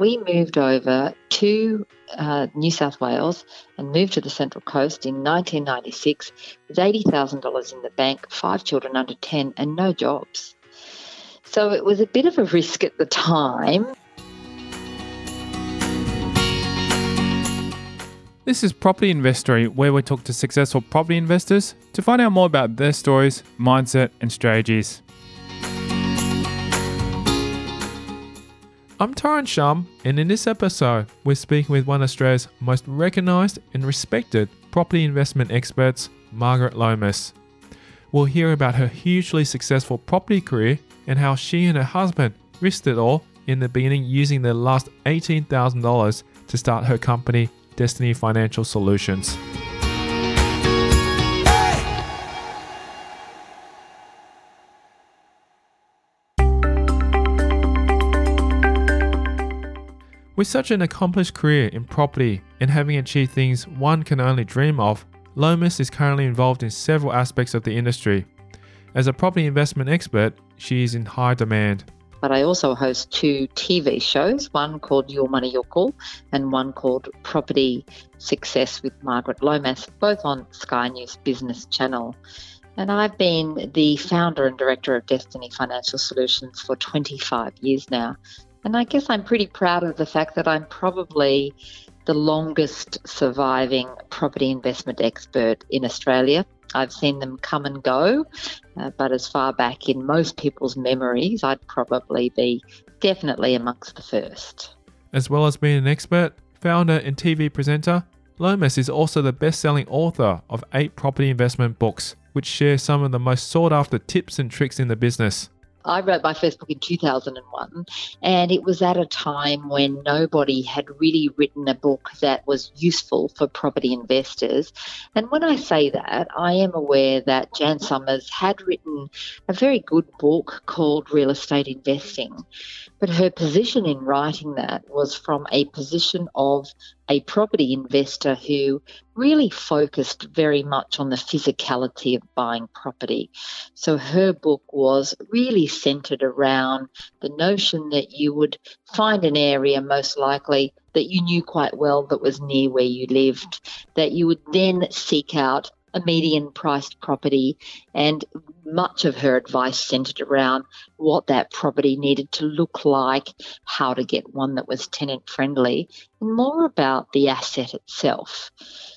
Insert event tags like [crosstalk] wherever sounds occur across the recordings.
we moved over to uh, New South Wales and moved to the Central Coast in 1996 with $80,000 in the bank, five children under 10, and no jobs. So it was a bit of a risk at the time. This is Property Investory, where we talk to successful property investors to find out more about their stories, mindset, and strategies. I'm Tyron Shum, and in this episode, we're speaking with one of Australia's most recognised and respected property investment experts, Margaret Lomas. We'll hear about her hugely successful property career and how she and her husband risked it all in the beginning using their last $18,000 to start her company, Destiny Financial Solutions. With such an accomplished career in property and having achieved things one can only dream of, Lomas is currently involved in several aspects of the industry. As a property investment expert, she is in high demand. But I also host two TV shows, one called Your Money, Your Call, and one called Property Success with Margaret Lomas, both on Sky News Business Channel. And I've been the founder and director of Destiny Financial Solutions for 25 years now. And I guess I'm pretty proud of the fact that I'm probably the longest surviving property investment expert in Australia. I've seen them come and go, uh, but as far back in most people's memories, I'd probably be definitely amongst the first. As well as being an expert, founder, and TV presenter, Lomas is also the best selling author of eight property investment books, which share some of the most sought after tips and tricks in the business. I wrote my first book in 2001, and it was at a time when nobody had really written a book that was useful for property investors. And when I say that, I am aware that Jan Somers had written a very good book called Real Estate Investing. But her position in writing that was from a position of a property investor who really focused very much on the physicality of buying property. So her book was really centered around the notion that you would find an area most likely that you knew quite well that was near where you lived, that you would then seek out a median priced property, and much of her advice centered around what that property needed to look like, how to get one that was tenant friendly, more about the asset itself.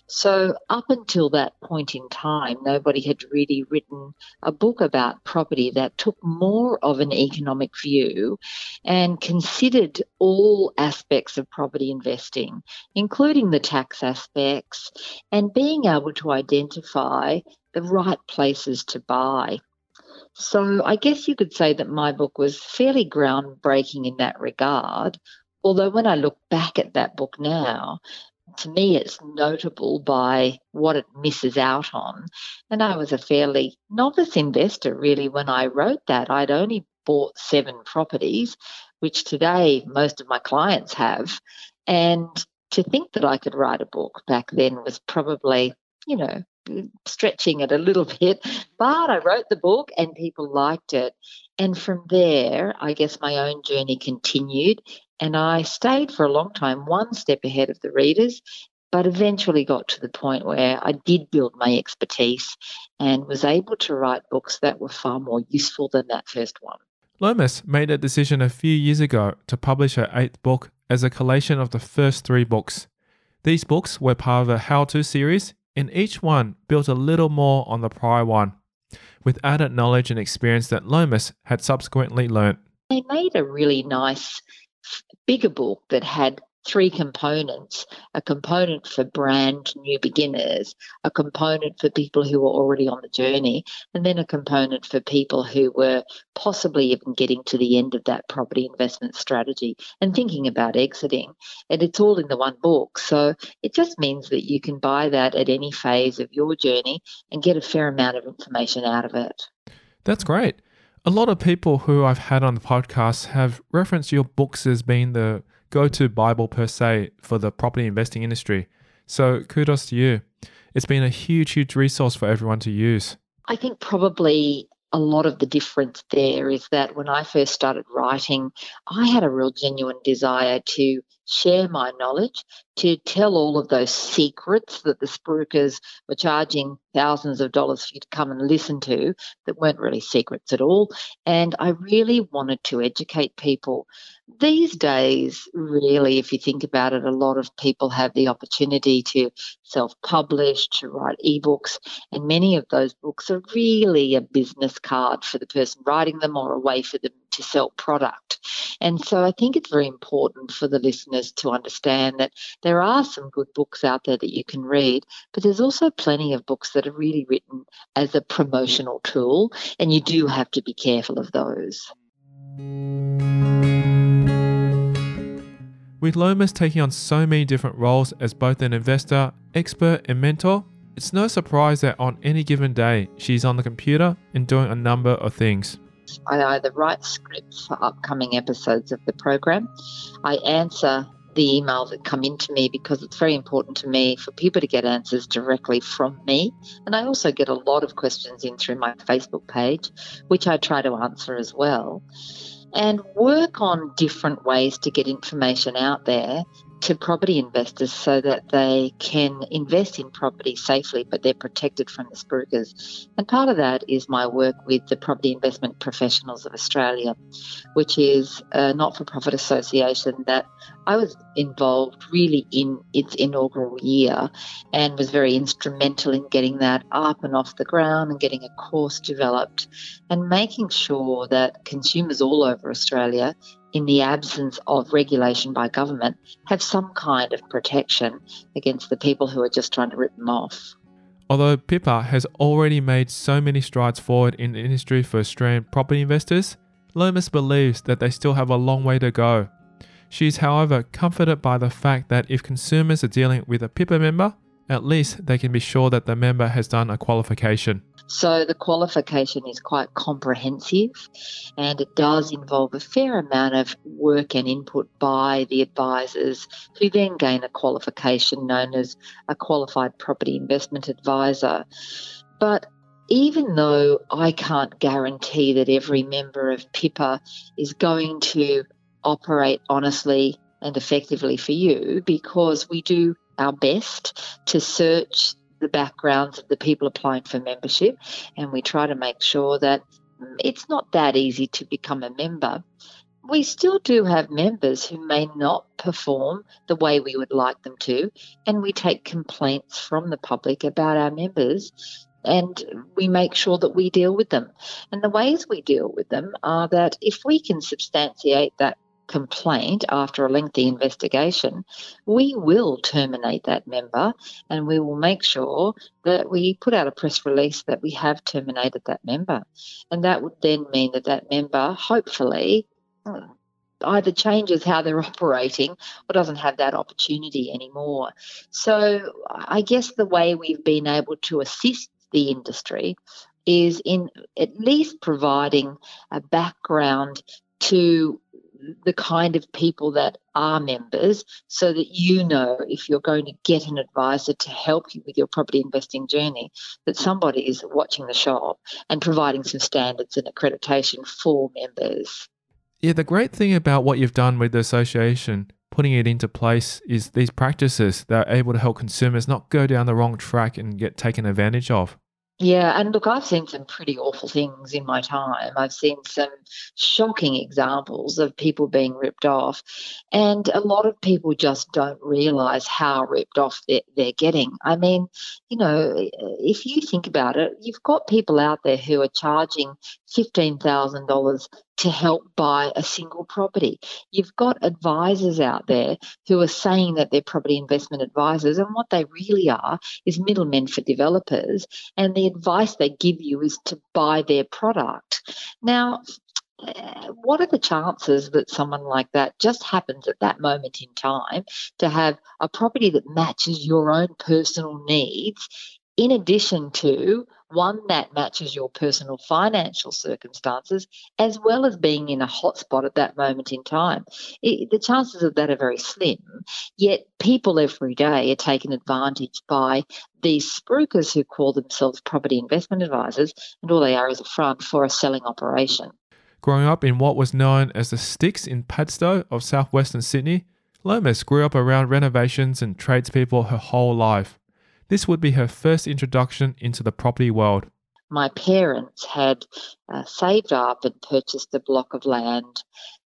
So, up until that point in time, nobody had really written a book about property that took more of an economic view and considered all aspects of property investing, including the tax aspects and being able to identify the right places to buy. So, I guess you could say that my book was fairly groundbreaking in that regard. Although, when I look back at that book now, to me, it's notable by what it misses out on. And I was a fairly novice investor, really, when I wrote that. I'd only bought seven properties, which today most of my clients have. And to think that I could write a book back then was probably, you know, stretching it a little [laughs] bit. But I wrote the book and people liked it. And from there, I guess my own journey continued. And I stayed for a long time, one step ahead of the readers, but eventually got to the point where I did build my expertise and was able to write books that were far more useful than that first one. Lomas made a decision a few years ago to publish her eighth book as a collation of the first three books. These books were part of a how to series, and each one built a little more on the prior one, with added knowledge and experience that Lomas had subsequently learnt. They made a really nice bigger book that had three components a component for brand new beginners, a component for people who were already on the journey, and then a component for people who were possibly even getting to the end of that property investment strategy and thinking about exiting. And it's all in the one book. So it just means that you can buy that at any phase of your journey and get a fair amount of information out of it. That's great. A lot of people who I've had on the podcast have referenced your books as being the go to Bible per se for the property investing industry. So kudos to you. It's been a huge, huge resource for everyone to use. I think probably a lot of the difference there is that when I first started writing, I had a real genuine desire to share my knowledge, to tell all of those secrets that the spruikers were charging thousands of dollars for you to come and listen to that weren't really secrets at all. And I really wanted to educate people. These days, really, if you think about it, a lot of people have the opportunity to self publish, to write ebooks, and many of those books are really a business card for the person writing them or a way for them to sell product. And so I think it's very important for the listeners to understand that there are some good books out there that you can read, but there's also plenty of books that are really written as a promotional tool, and you do have to be careful of those. With Lomas taking on so many different roles as both an investor, expert, and mentor, it's no surprise that on any given day, she's on the computer and doing a number of things. I either write scripts for upcoming episodes of the program, I answer the emails that come into me because it's very important to me for people to get answers directly from me. And I also get a lot of questions in through my Facebook page, which I try to answer as well. And work on different ways to get information out there to property investors so that they can invest in property safely, but they're protected from the spruikers. And part of that is my work with the Property Investment Professionals of Australia, which is a not for profit association that I was involved really in its inaugural year and was very instrumental in getting that up and off the ground and getting a course developed and making sure that consumers all over Australia in the absence of regulation by government, have some kind of protection against the people who are just trying to rip them off. Although PIPA has already made so many strides forward in the industry for Australian property investors, Lomas believes that they still have a long way to go. She is, however, comforted by the fact that if consumers are dealing with a PIPA member, at least they can be sure that the member has done a qualification. So the qualification is quite comprehensive and it does involve a fair amount of work and input by the advisors who then gain a qualification known as a qualified property investment advisor. But even though I can't guarantee that every member of PIPA is going to operate honestly and effectively for you, because we do our best to search the backgrounds of the people applying for membership, and we try to make sure that mm, it's not that easy to become a member. We still do have members who may not perform the way we would like them to, and we take complaints from the public about our members and we make sure that we deal with them. And the ways we deal with them are that if we can substantiate that complaint after a lengthy investigation, we will terminate that member and we will make sure that we put out a press release that we have terminated that member. And that would then mean that that member, hopefully, hmm, either changes how they're [laughs] operating or doesn't have that opportunity anymore. So I guess the way we've been able to assist the industry is in at least providing a background to the kind of people that are members so that you know if you're going to get an advisor to help you with your property investing journey that somebody is watching the shop and providing some standards and accreditation for members. Yeah, the great thing about what you've done with the association, putting it into place, is these practices that are able to help consumers not go down the wrong track and get taken advantage of. Yeah, and look, I've seen some pretty awful things in my time. I've seen some shocking examples of people being ripped off, and a lot of people just don't realize how ripped off they're, they're getting. I mean, you know, if you think about it, you've got people out there who are charging $15,000 to help buy a single property. You've got advisors out there who are saying that they're property investment advisors, and what they really are is middlemen for developers. And the advice they give you is to buy their product. Now, eh, what are the chances that someone like that just happens at that moment in time to have a property that matches your own personal needs in addition to one that matches your personal financial circumstances, as well as being in a hotspot at that moment in time. It, the chances of that are very slim. Yet people every day are taken advantage by these spruikers who call themselves property investment advisors, and all they are is a front for a selling operation. Growing up in what was known as the sticks in Padstow of southwestern Sydney, Lomas grew up around renovations and tradespeople her whole life. This would be her first introduction into the property world. My parents had uh, saved up and purchased a block of land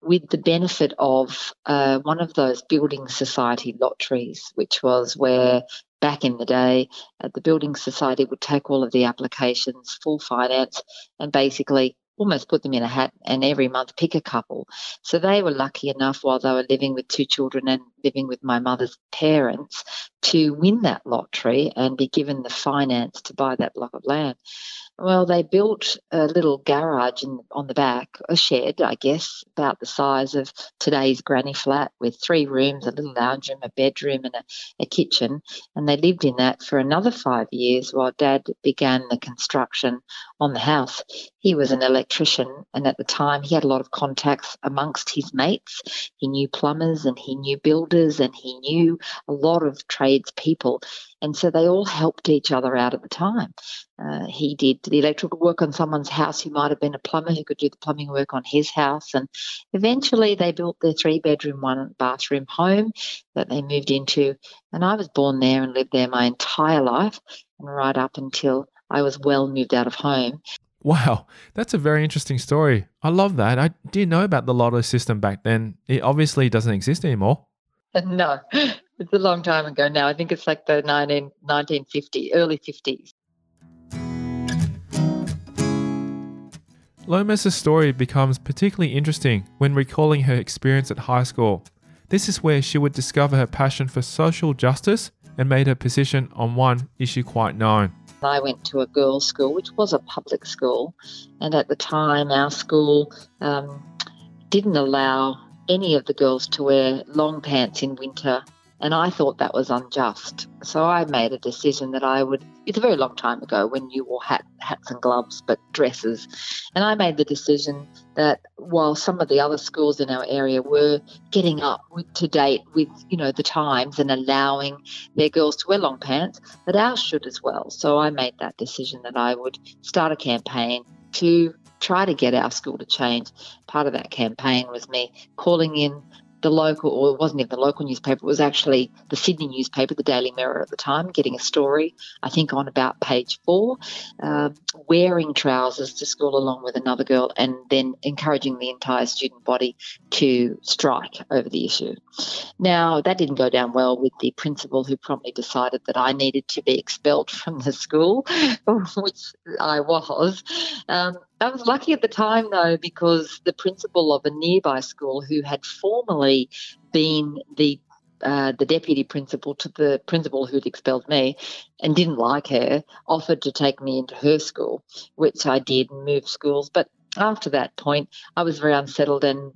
with the benefit of uh, one of those building society lotteries, which was where back in the day, uh, the building society would take all of the applications, full finance, and basically almost put them in a hat and every month pick a couple. So they were lucky enough while they were living with two children and living with my mother's parents to win that lottery and be given the finance to buy that block of land. Well, they built a little garage in, on the back, a shed, I guess, about the size of today's granny flat with three rooms, a little lounge room, a bedroom, and a, a kitchen. And they lived in that for another five years while Dad began the construction on the house. He was an electrician, and at the time, he had a lot of contacts amongst his mates. He knew plumbers and he knew builders and he knew a lot of tradespeople. And so they all helped each other out at the time. Uh, he did the electrical work on someone's house who might have been a plumber who could do the plumbing work on his house. And eventually they built their three bedroom, one bathroom home that they moved into. And I was born there and lived there my entire life and right up until I was well moved out of home. Wow, that's a very interesting story. I love that. I didn't know about the lotto system back then. It obviously doesn't exist anymore. [laughs] No, it's a long time ago now. I think it's like the 19, 1950, early 50s. Lomas's story becomes particularly interesting when recalling her experience at high school. This is where she would discover her passion for social justice and made her position on one issue quite known. I went to a girls' school, which was a public school, and at the time, our school um, didn't allow any of the girls to wear long pants in winter and I thought that was unjust. So I made a decision that I would, it's a very long time ago when you wore hat, hats and gloves, but dresses. And I made the decision that while some of the other schools in our area were getting up to date with, you know, the times and allowing their girls to wear long pants, that ours should as well. So I made that decision that I would start a campaign to try to get our school to change. Part of that campaign was me calling in the local, or it wasn't even the local newspaper, it was actually the Sydney newspaper, the Daily Mirror at the time, getting a story, I think on about page four, uh, wearing trousers to school along with another girl, and then encouraging the entire student body to strike over the issue. Now, that didn't go down well with the principal, who promptly decided that I needed to be expelled from the school, [laughs] which I was. Um, I was lucky at the time, though, because the principal of a nearby school who had formerly been the uh, the deputy principal to the principal who'd expelled me and didn't like her offered to take me into her school, which I did and moved schools. But after that point, I was very unsettled and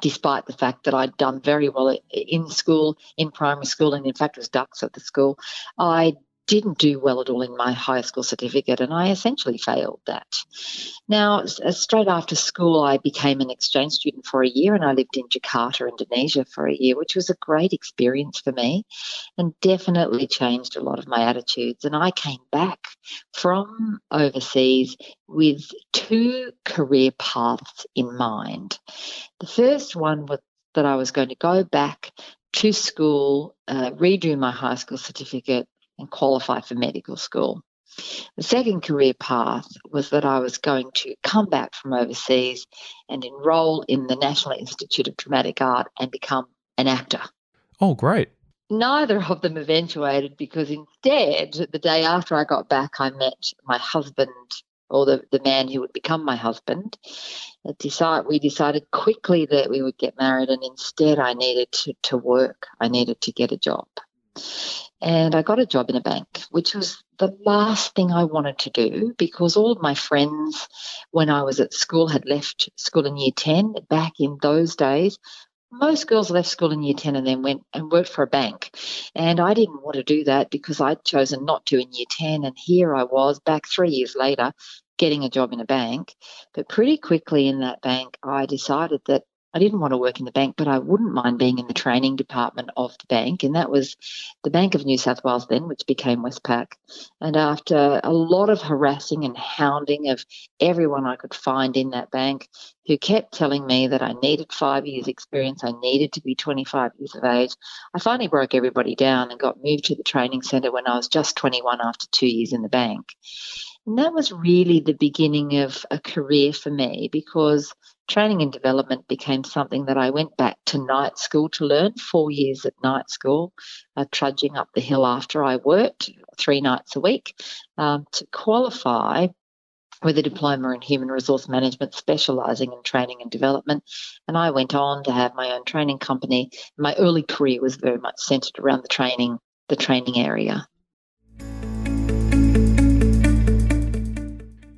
despite the fact that I'd done very well in school, in primary school, and in fact was dux at the school, I didn't do well at all in my high school certificate, and I essentially failed that. Now, uh, straight after school, I became an exchange student for a year, and I lived in Jakarta, Indonesia, for a year, which was a great experience for me and definitely changed a lot of my attitudes. And I came back from overseas with two career paths in mind. The first one was that I was going to go back to school, uh, redo my high school certificate, and qualify for medical school. The second career path was that I was going to come back from overseas and enroll in the National Institute of Dramatic Art and become an actor. Oh, great. Neither of them eventuated because instead, the day after I got back, I met my husband or the, the man who would become my husband. Decide, we decided quickly that we would get married, and instead, I needed to, to work. I needed to get a job. And I got a job in a bank, which was the last thing I wanted to do because all of my friends, when I was at school, had left school in year 10. Back in those days, most girls left school in year 10 and then went and worked for a bank. And I didn't want to do that because I'd chosen not to in year 10. And here I was back three years later getting a job in a bank. But pretty quickly in that bank, I decided that I didn't want to work in the bank, but I wouldn't mind being in the training department of the bank. And that was the Bank of New South Wales then, which became Westpac. And after a lot of harassing and hounding of everyone I could find in that bank who kept telling me that I needed five years' experience, I needed to be 25 years of age, I finally broke everybody down and got moved to the training centre when I was just 21 after two years in the bank. And that was really the beginning of a career for me because training and development became something that I went back to night school to learn, four years at night school, uh, trudging up the hill after I worked three nights a week um, to qualify with a diploma in human resource management, specialising in training and development. And I went on to have my own training company. My early career was very much centred around the training, the training area.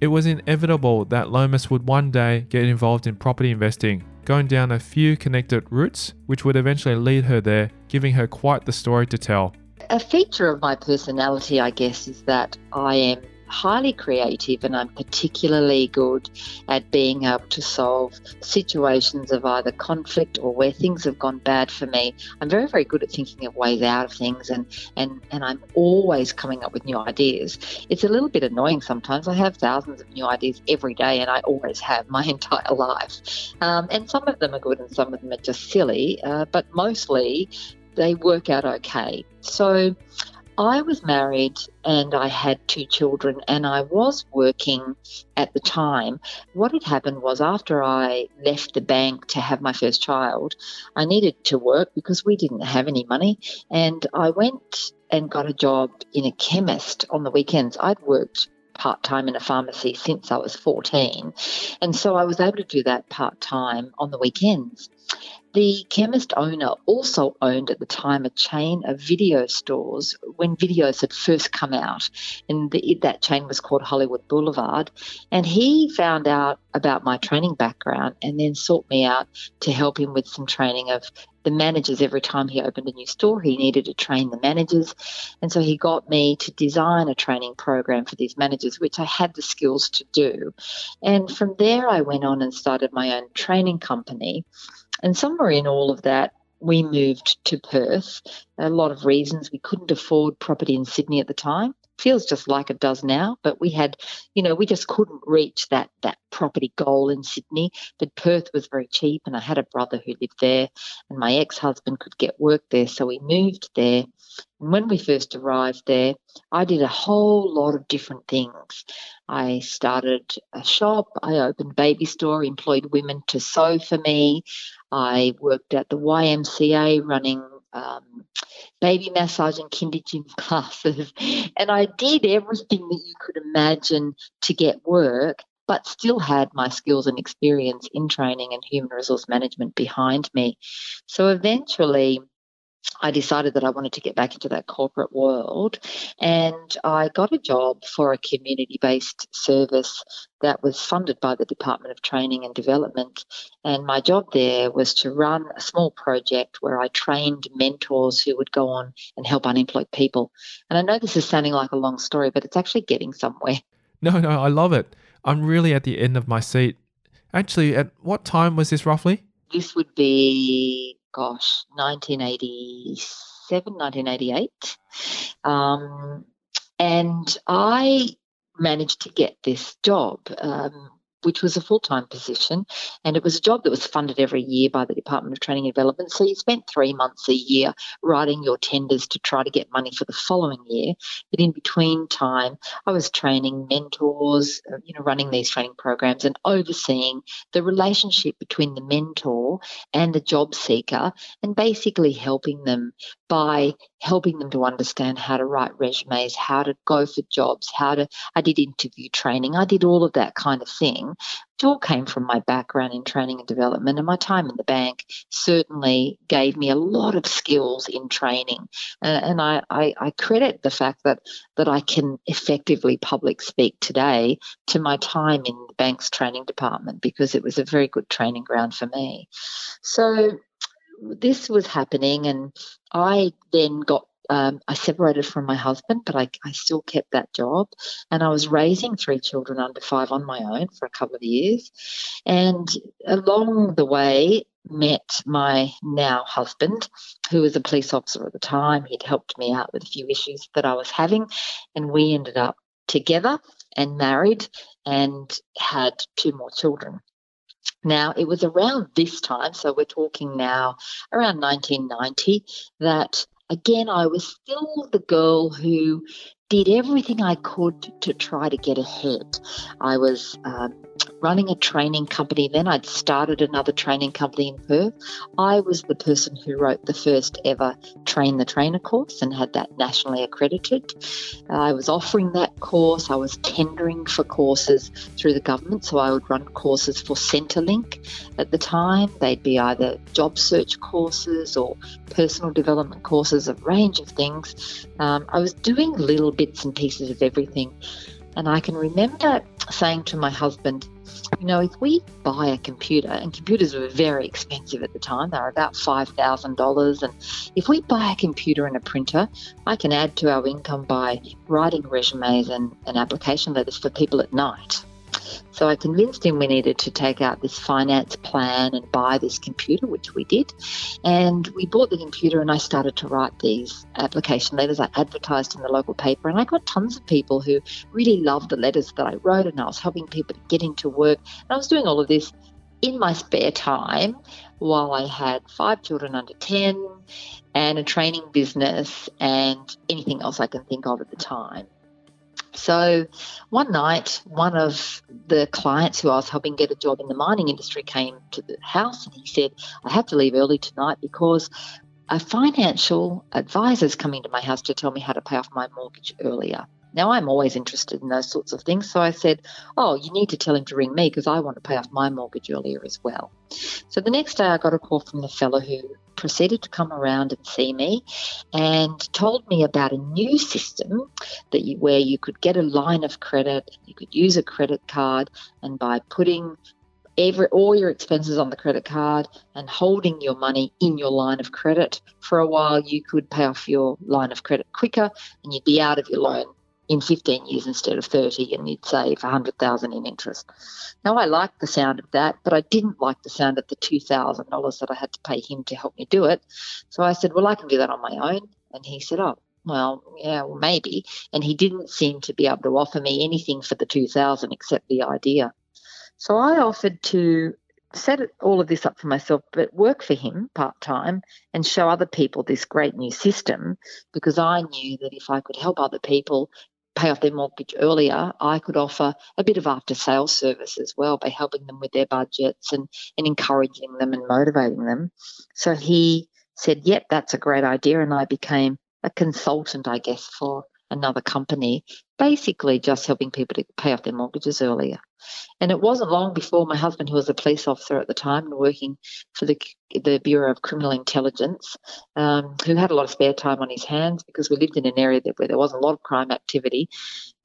It was inevitable that Lomas would one day get involved in property investing, going down a few connected routes, which would eventually lead her there, giving her quite the story to tell. A feature of my personality, I guess, is that I am highly creative and I'm particularly good at being able to solve situations of either conflict or where things have gone bad for me. I'm very, very good at thinking of ways out of things and, and, and I'm always coming up with new ideas. It's a little bit annoying sometimes. I have thousands of new ideas every day and I always have my [laughs] entire life. Um, and some of them are good and some of them are just silly, uh, but mostly they work out okay. So I was married and I had two children, and I was working at the time. What had happened was, after I left the bank to have my first child, I needed to work because we didn't have any money. And I went and got a job in a chemist on the weekends. I'd worked part time in a pharmacy since I was 14. And so I was able to do that part time on the weekends. The chemist owner also owned at the time a chain of video stores when videos had first come out, and the, that chain was called Hollywood Boulevard. And he found out about my training background and then sought me out to help him with some training of the managers. Every time he opened a new store he needed to train the managers. And so he got me to design a training program for these managers which i had the skills to do. And from there i went on and started my own training company and somewhere in all of that, we moved to Perth. A lot of reasons we couldn't afford property in Sydney at the time. Feels just like it does now, but we had, you know, we just couldn't reach that that property goal in Sydney. But Perth was very cheap, and I had a brother who lived there, and my ex-husband could get work there, so we moved there. And when we first arrived there, I did a whole lot of different things. I started a shop, I opened baby store, employed women to sew for me. I worked at the YMCA running um, baby massage and kinder gym [laughs] classes. And I did everything that you could imagine to get work, but still had my skills and experience in training and human resource management behind me. So eventually, I decided that I wanted to get back into that corporate world. And I got a job for a community based service that was funded by the Department of Training and Development. And my job there was to run a small project where I trained mentors who would go on and help unemployed people. And I know this is sounding like a long story, but it's actually getting somewhere. No, no, I love it. I'm really at the end of my seat. Actually, at what time was this roughly? This would be gosh, 1987, 1988. Um, and I managed to get this job. Um, which was a full time position. And it was a job that was funded every year by the Department of Training and Development. So you spent three months a year writing your tenders to try to get money for the following year. But in between time, I was training mentors, uh, you know, running these training programs and overseeing the relationship between the mentor and the job seeker and basically helping them by helping them to understand how to write resumes, how to go for jobs, how to, I did interview training, I did all of that kind of thing. It all came from my background in training and development, and my time in the bank certainly gave me a lot of skills in training. Uh, and I, I, I credit the fact that, that I can effectively public speak today to my time in the bank's training department because it was a very good training ground for me. So this was happening, and I then got um, I separated from my husband, but I, I still kept that job. And I was raising three children under five on my own for a couple of years. And along the way, met my now husband, who was a police officer at the time. He'd helped me out with a few issues that I was having. And we ended up together and married and had two more children. Now, it was around this time, so we're talking now around 1990, that again, I was still the girl who did everything I could to try to get ahead. I was um, running a training company then. I'd started another training company in Perth. I was the person who wrote the first ever Train the Trainer course and had that nationally accredited. I was offering that course. I was tendering for courses through the government. So I would run courses for Centrelink at the time. They'd be either job search courses or personal development courses, a range of things. Um, I was doing little bits and pieces of everything. And I can remember saying to my husband, you know, if we buy a computer, and computers were very expensive at the time, they were about $5,000. And if we buy a computer and a printer, I can add to our income by writing resumes and, and application letters for people at night. So I convinced him we needed to take out this finance plan and buy this computer, which we did. And we bought the computer and I started to write these application letters. I advertised in the local paper and I got tons of people who really loved the letters that I wrote and I was helping people to get into work. And I was doing all of this in my spare time while I had five children under 10 and a training business and anything else I can think of at the time. So one night, one of the clients who I was helping get a job in the mining industry came to the house and he said, I have to leave early tonight because a financial advisor is coming to my house to tell me how to pay off my mortgage earlier. Now, I'm always interested in those sorts of things. So I said, Oh, you need to tell him to ring me because I want to pay off my mortgage earlier as well. So the next day, I got a call from the fellow who proceeded to come around and see me and told me about a new system that you, where you could get a line of credit, you could use a credit card, and by putting every all your expenses on the credit card and holding your money in your line of credit for a while you could pay off your line of credit quicker and you'd be out of your loan in 15 years instead of 30 and you'd save 100,000 in interest. Now I liked the sound of that, but I didn't like the sound of the $2,000 that I had to pay him to help me do it. So I said, well, I can do that on my own. And he said, oh, well, yeah, well, maybe. And he didn't seem to be able to offer me anything for the 2000 except the idea. So I offered to set all of this up for myself, but work for him part time and show other people this great new system because I knew that if I could help other people pay off their mortgage earlier, I could offer a bit of after sales service as well by helping them with their budgets and, and encouraging them and motivating them. So he said, Yep, that's a great idea. And I became a consultant, I guess, for another company, basically just helping people to pay off their mortgages earlier. And it wasn't long before my husband, who was a police officer at the time and working for the, the Bureau of Criminal Intelligence, um, who had a lot of spare time on his hands because we lived in an area where there wasn't a lot of crime activity.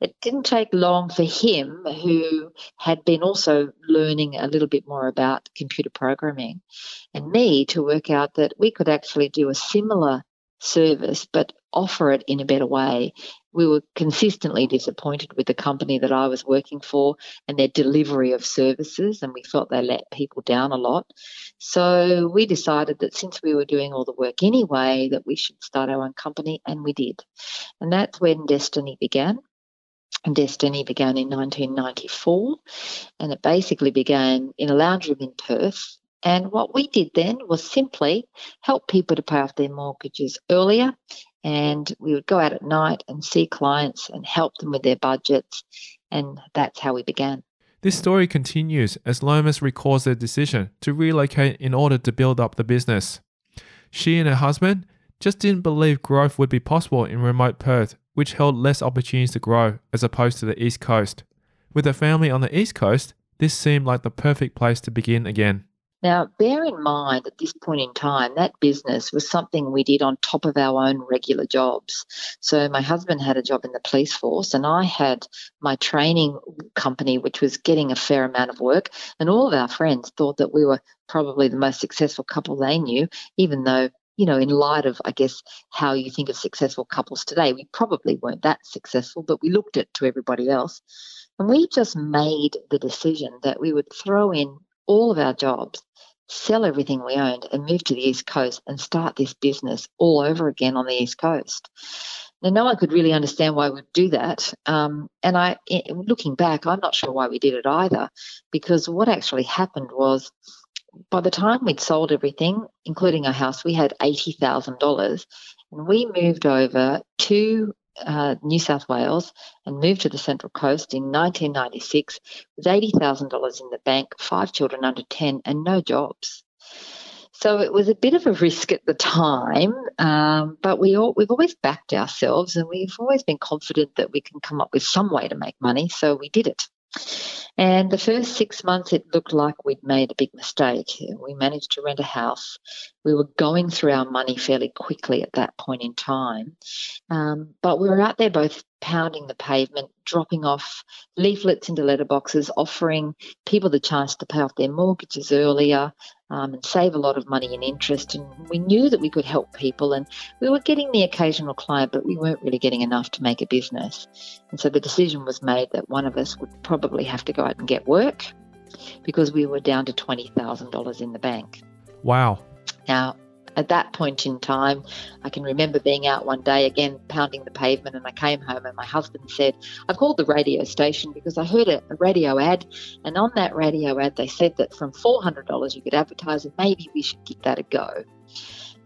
It didn't take long for him, who had been also learning a little bit more about computer programming, and me to work out that we could actually do a similar service but offer it in a better way we were consistently disappointed with the company that I was working for and their delivery of services, and we felt they let people down a lot. So we decided that since we were doing all the work anyway, that we should start our own company, and we did. And that's when Destiny began. And Destiny began in 1994, and it basically began in a lounge room in Perth. And what we did then was simply help people to pay off their mortgages earlier and we would go out at night and see clients and help them with their budgets. And that's how we began. This story continues as Lomas recalls their decision to relocate in order to build up the business. She and her husband just didn't believe growth would be possible in remote Perth, which held less opportunities to grow as opposed to the East Coast. With a family on the East Coast, this seemed like the perfect place to begin again. Now, bear in mind at this point in time, that business was something we did on top of our own regular jobs. So, my husband had a job in the police force, and I had my training company, which was getting a fair amount of work. And all of our friends thought that we were probably the most successful couple they knew, even though you know, in light of, I guess, how you think of successful couples today, we probably weren't that successful, but we looked at to everybody else. And we just made the decision that we would throw in all of our jobs, sell everything we owned, and move to the East Coast and start this business all over again on the East Coast. Now, no one could really understand why we'd do that. Um, and I, looking back, I'm not sure why we did it either, because what actually happened was by the time we'd sold everything, including our house, we had $80,000. And we moved over to uh, New South Wales and moved to the Central Coast in 1996 with $80,000 in the bank, five children under 10, and no jobs. So it was a bit of a risk at the time, um, but we all, we've always backed ourselves and we've always been confident that we can come up with some way to make money. So we did it. And the first six months, it looked like we'd made a big mistake. We managed to rent a house. We were going through our money fairly quickly at that point in time. Um, but we were out there both pounding the pavement, dropping off leaflets into letterboxes, offering people the chance to pay off their mortgages earlier, um, and save a lot of money in interest. And we knew that we could help people, and we were getting the occasional client, but we weren't really getting enough to make a business. And so the decision was made that one of us would probably have to go out and get work because we were down to $20,000 in the bank. Wow. Now, at that point in time, I can remember being out one day again pounding the pavement, and I came home and my husband said, I've called the radio station because I heard a, a radio ad, and on that radio ad, they said that from $400 you could advertise, and maybe we should give that a go.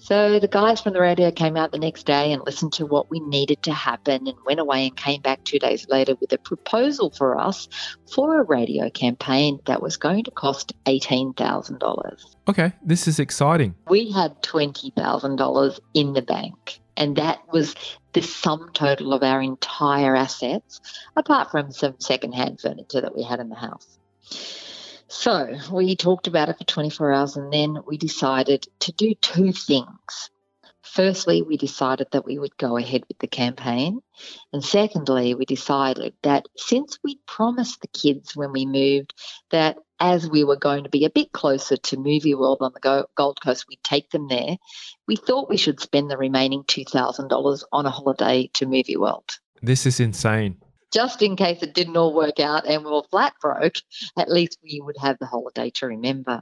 So the guys from the radio came out the next day and listened to what we needed to happen and went away and came back two days later with a proposal for us for a radio campaign that was going to cost $18,000. Okay, this is exciting. We had $20,000 in the bank, and that was the sum total of our entire assets, apart from some secondhand furniture that we had in the house. So we talked about it for 24 hours and then we decided to do two things. Firstly, we decided that we would go ahead with the campaign. And secondly, we decided that since we'd promised the kids when we moved that as we were going to be a bit closer to Movie World on the Gold Coast, we'd take them there. We thought we should spend the remaining $2,000 on a holiday to Movie World. This is insane just in case it didn't all work out and we were flat broke, at least we would have the holiday to remember.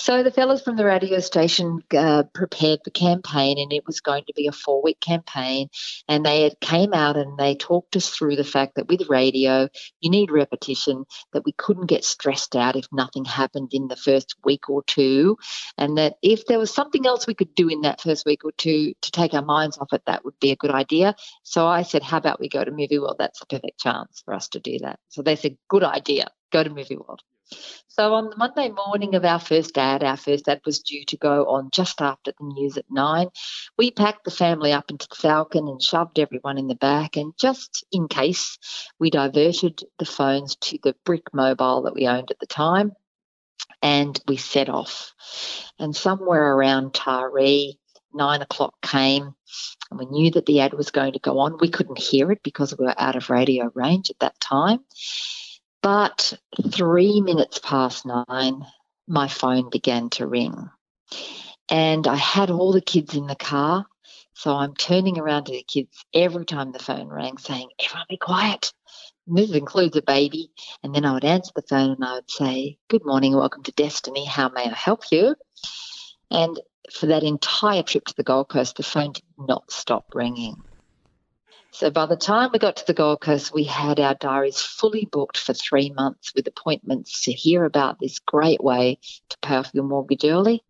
So the fellows from the radio station uh, prepared the campaign, and it was going to be a four-week campaign. And they came out and they talked us through the fact that with radio, you need repetition. That we couldn't get stressed out if nothing happened in the first week or two, and that if there was something else we could do in that first week or two to take our minds off it, that would be a good idea. So I said, "How about we go to Movie World? That's the perfect chance for us to do that." So they said, "Good idea. Go to Movie World." So on the Monday morning of our first ad, our first ad was due to go on just after the news at nine. We packed the family up into the Falcon and shoved everyone in the back. And just in case, we diverted the phones to the brick mobile that we owned at the time and we set off. And somewhere around Taree, nine o'clock came and we knew that the ad was going to go on. We couldn't hear it because we were out of radio range at that time. But three minutes past nine, my phone began to ring. And I had all the kids in the car. So I'm turning around to the kids every time the phone rang, saying, Everyone be quiet. And this includes a baby. And then I would answer the phone and I would say, Good morning, welcome to Destiny. How may I help you? And for that entire trip to the Gold Coast, the phone did not stop ringing. So by the time we got to the Gold Coast, we had our diaries fully booked for three months with appointments to hear about this great way to pay off your mortgage early.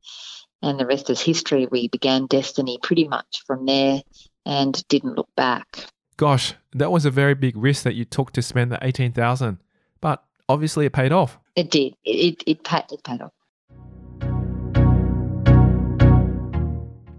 And the rest is history. We began Destiny pretty much from there and didn't look back. Gosh, that was a very big risk that you took to spend the 18000 but obviously it paid off. It did. It, it, it, paid, it paid off.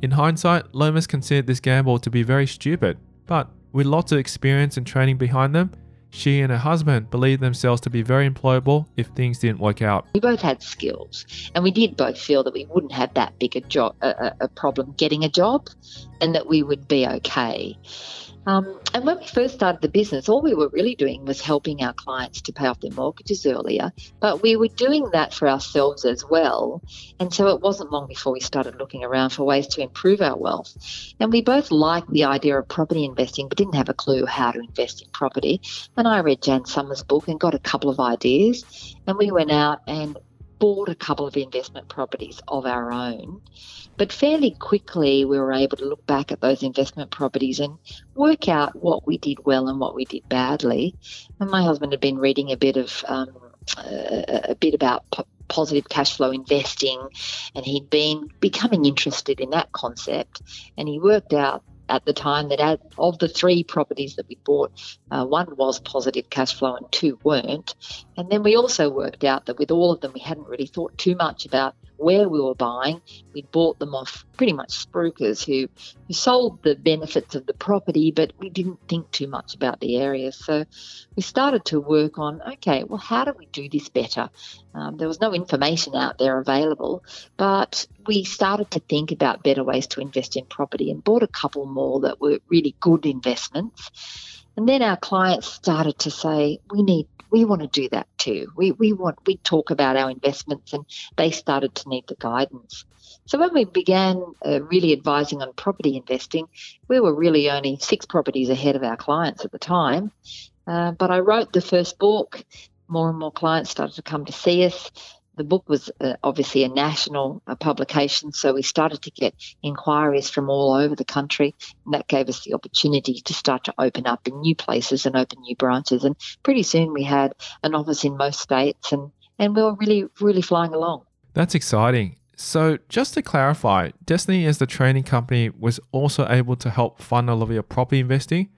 In hindsight, Lomas considered this gamble to be very stupid, but with lots of experience and training behind them, she and her husband believed themselves to be very employable if things didn't work out. We both had skills, and we did both feel that we wouldn't have that big a job, a, a problem getting a job, and that we would be okay. Um, and when we first started the business, all we were really doing was helping our clients to pay off their mortgages earlier, but we were doing that for ourselves as well. And so it wasn't long before we started looking around for ways to improve our wealth. And we both liked the idea of property investing, but didn't have a clue how to invest in property. And I read Jan Somers' book and got a couple of ideas, and we went out and bought a couple of investment properties of our own. But fairly quickly, we were able to look back at those investment properties and work out what we did well and what we did badly. And my husband had been reading a bit of um, a bit about positive cash flow investing, and he'd been becoming interested in that concept. And he worked out at the time that out of the three properties that we bought, uh, one was positive cash flow and two weren't. And then we also worked out that with all of them, we hadn't really thought too much about where we were buying. We bought them off pretty much spruikers who, who sold the benefits of the property, but we didn't think too much about the area. So we started to work on okay, well, how do we do this better? Um, there was no information out there available, but we started to think about better ways to invest in property and bought a couple more that were really good investments. And then our clients started to say, we need we want to do that too. We, we want we talk about our investments, and they started to need the guidance. So when we began uh, really advising on property investing, we were really only six properties ahead of our clients at the time. Uh, but I wrote the first book. More and more clients started to come to see us the book was uh, obviously a national uh, publication, so we started to get inquiries from all over the country, and that gave us the opportunity to start to open up in new places and open new branches. And pretty soon we had an office in most states, and, and we were really, really flying along. That's exciting. So, just to clarify, Destiny as the training company was also able to help fund a lot of your property investing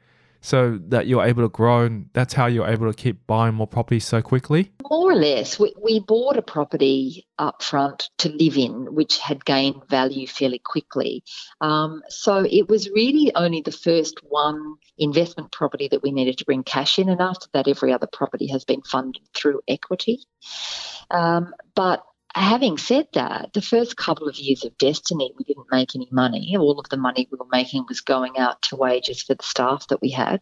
so that you're able to grow and that's how you're able to keep buying more properties so quickly? More or less. We, we bought a property up front to live in, which had gained value fairly quickly. Um, so it was really only the first one investment property that we needed to bring cash in, and after that, every other property has been funded through equity. Um, but having said that, the first couple of years of Destiny, we didn't make any money. All of the money we were making was going out to wages for the staff that we had.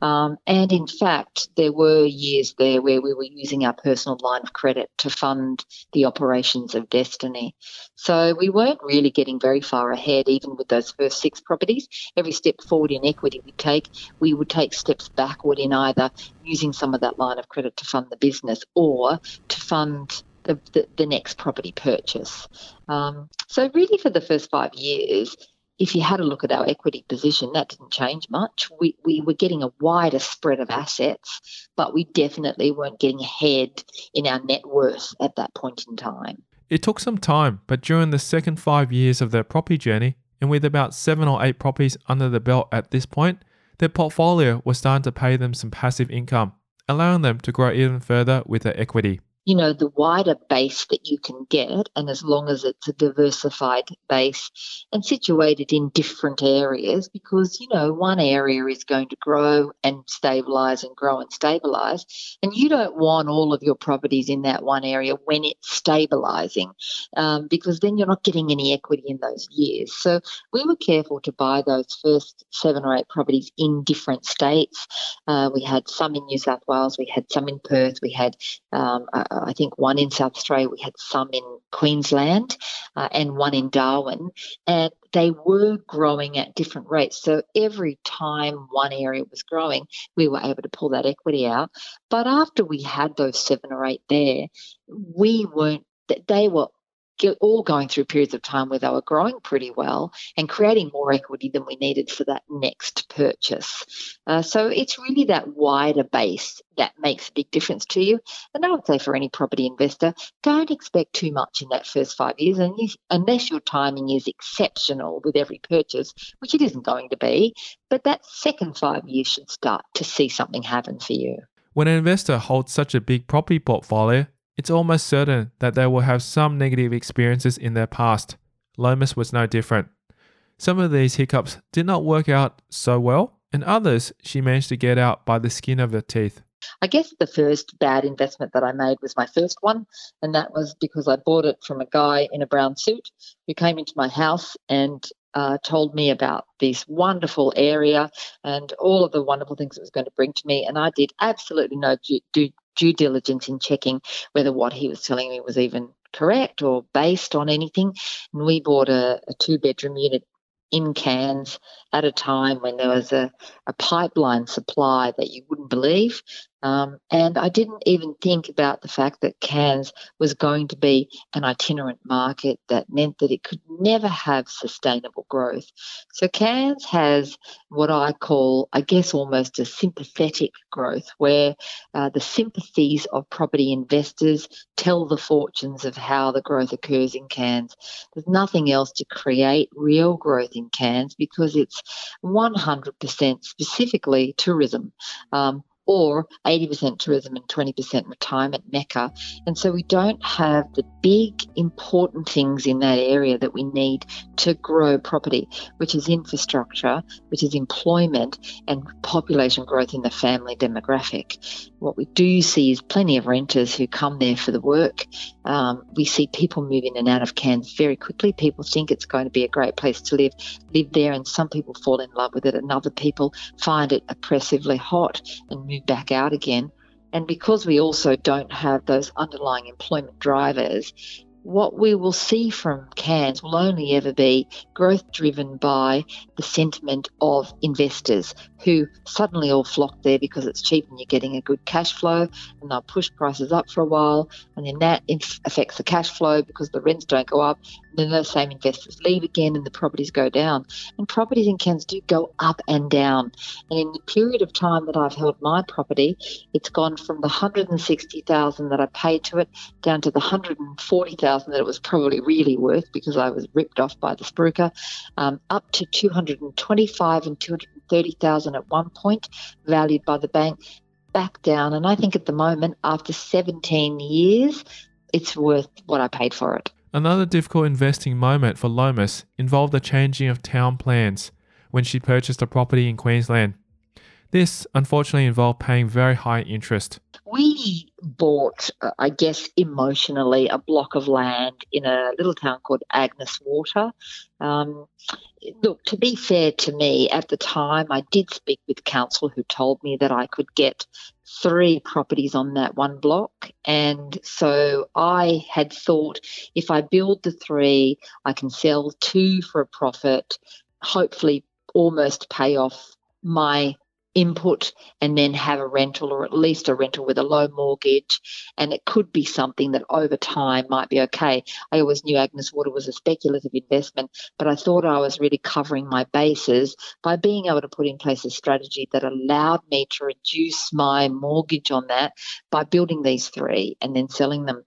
Um, and in fact, there were years there where we were using our personal line of credit to fund the operations of Destiny. So we weren't really getting very far ahead, even with those first six properties. Every step forward in equity we take, we would take steps backward in either using some of that line of credit to fund the business or to fund the, the, the next property purchase. Um, so, really, for the first five years, if you had a look at our equity position, that didn't change much. We, we were getting a wider spread of assets, but we definitely weren't getting ahead in our net worth at that point in time. It took some time, but during the second five years of their property journey, and with about seven or eight properties under the belt at this point, their portfolio was starting to pay them some passive income, allowing them to grow even further with their equity you know, the wider base that you can get, and as long as it's a diversified base and situated in different areas, because, you know, one area is going to grow and stabilize and grow and stabilize, and you don't want all of your properties in that one area when it's stabilizing, um, because then you're not getting any equity in those years. So we were careful to buy those first seven or eight properties in different states. Uh, we had some in New South Wales, we had some in Perth, we had um, uh, I think one in South Australia, we had some in Queensland uh, and one in Darwin, and they were growing at different rates. So every time one area was growing, we were able to pull that equity out. But after we had those seven or eight there, we weren't, they were all going through periods of time where they were growing pretty well and creating more equity than we needed for that next purchase. Uh, so it's really that wider base that makes a big difference to you. And I would say for any property investor, don't expect too much in that first five years unless your timing is exceptional with every purchase, which it isn't going to be. But that second five years should start to see something happen for you. When an investor holds such a big property portfolio, it's almost certain that they will have some negative experiences in their past. Lomas was no different. Some of these hiccups did not work out so well, and others she managed to get out by the skin of her teeth. I guess the first bad investment that I made was my first one, and that was because I bought it from a guy in a brown suit who came into my house and uh, told me about this wonderful area and all of the wonderful things it was going to bring to me. And I did absolutely no due, due, due diligence in checking whether what he was telling me was even correct or based on anything. And we bought a, a two bedroom unit in Cairns at a time when there was a, a pipeline supply that you wouldn't believe. Um, and I didn't even think about the fact that Cairns was going to be an itinerant market that meant that it could never have sustainable growth. So Cairns has what I call, I guess, almost a sympathetic growth, where uh, the sympathies of property investors tell the fortunes of how the growth occurs in Cairns. There's nothing else to create real growth in Cairns because it's 100% specifically tourism. Um, or 80% tourism and 20% retirement mecca. And so we don't have the big important things in that area that we need to grow property, which is infrastructure, which is employment and population growth in the family demographic. What we do see is plenty of renters who come there for the work. Um, we see people move in and out of Cairns very quickly. People think it's going to be a great place to live, live there, and some people fall in love with it, and other people find it oppressively hot and move back out again. And because we also don't have those underlying employment drivers, what we will see from Cairns will only ever be growth driven by the sentiment of investors who suddenly all flock there because it's cheap and you're getting a good cash flow and they'll push prices up for a while and then that affects the cash flow because the rents don't go up then those same investors leave again and the properties go down and properties in Cairns do go up and down and in the period of time that I've held my property it's gone from the 160,000 that I paid to it down to the 140,000 that it was probably really worth because I was ripped off by the spruiker, um, up to 225 and 230,000 at one point, valued by the bank, back down. And I think at the moment, after 17 years, it's worth what I paid for it. Another difficult investing moment for Lomas involved the changing of town plans when she purchased a property in Queensland. This unfortunately involved paying very high interest. We bought, uh, I guess, emotionally, a block of land in a little town called Agnes Water. Um, look, to be fair to me, at the time, I did speak with council who told me that I could get three properties on that one block. And so I had thought if I build the three, I can sell two for a profit, hopefully almost pay off my input and then have a rental or at least a rental with a low mortgage. And it could be something that over time might be okay. I always knew agnes water was a speculative investment but i thought i was really covering my bases by being able to put in place a strategy that allowed me to reduce my mortgage on that by building these three and then selling them.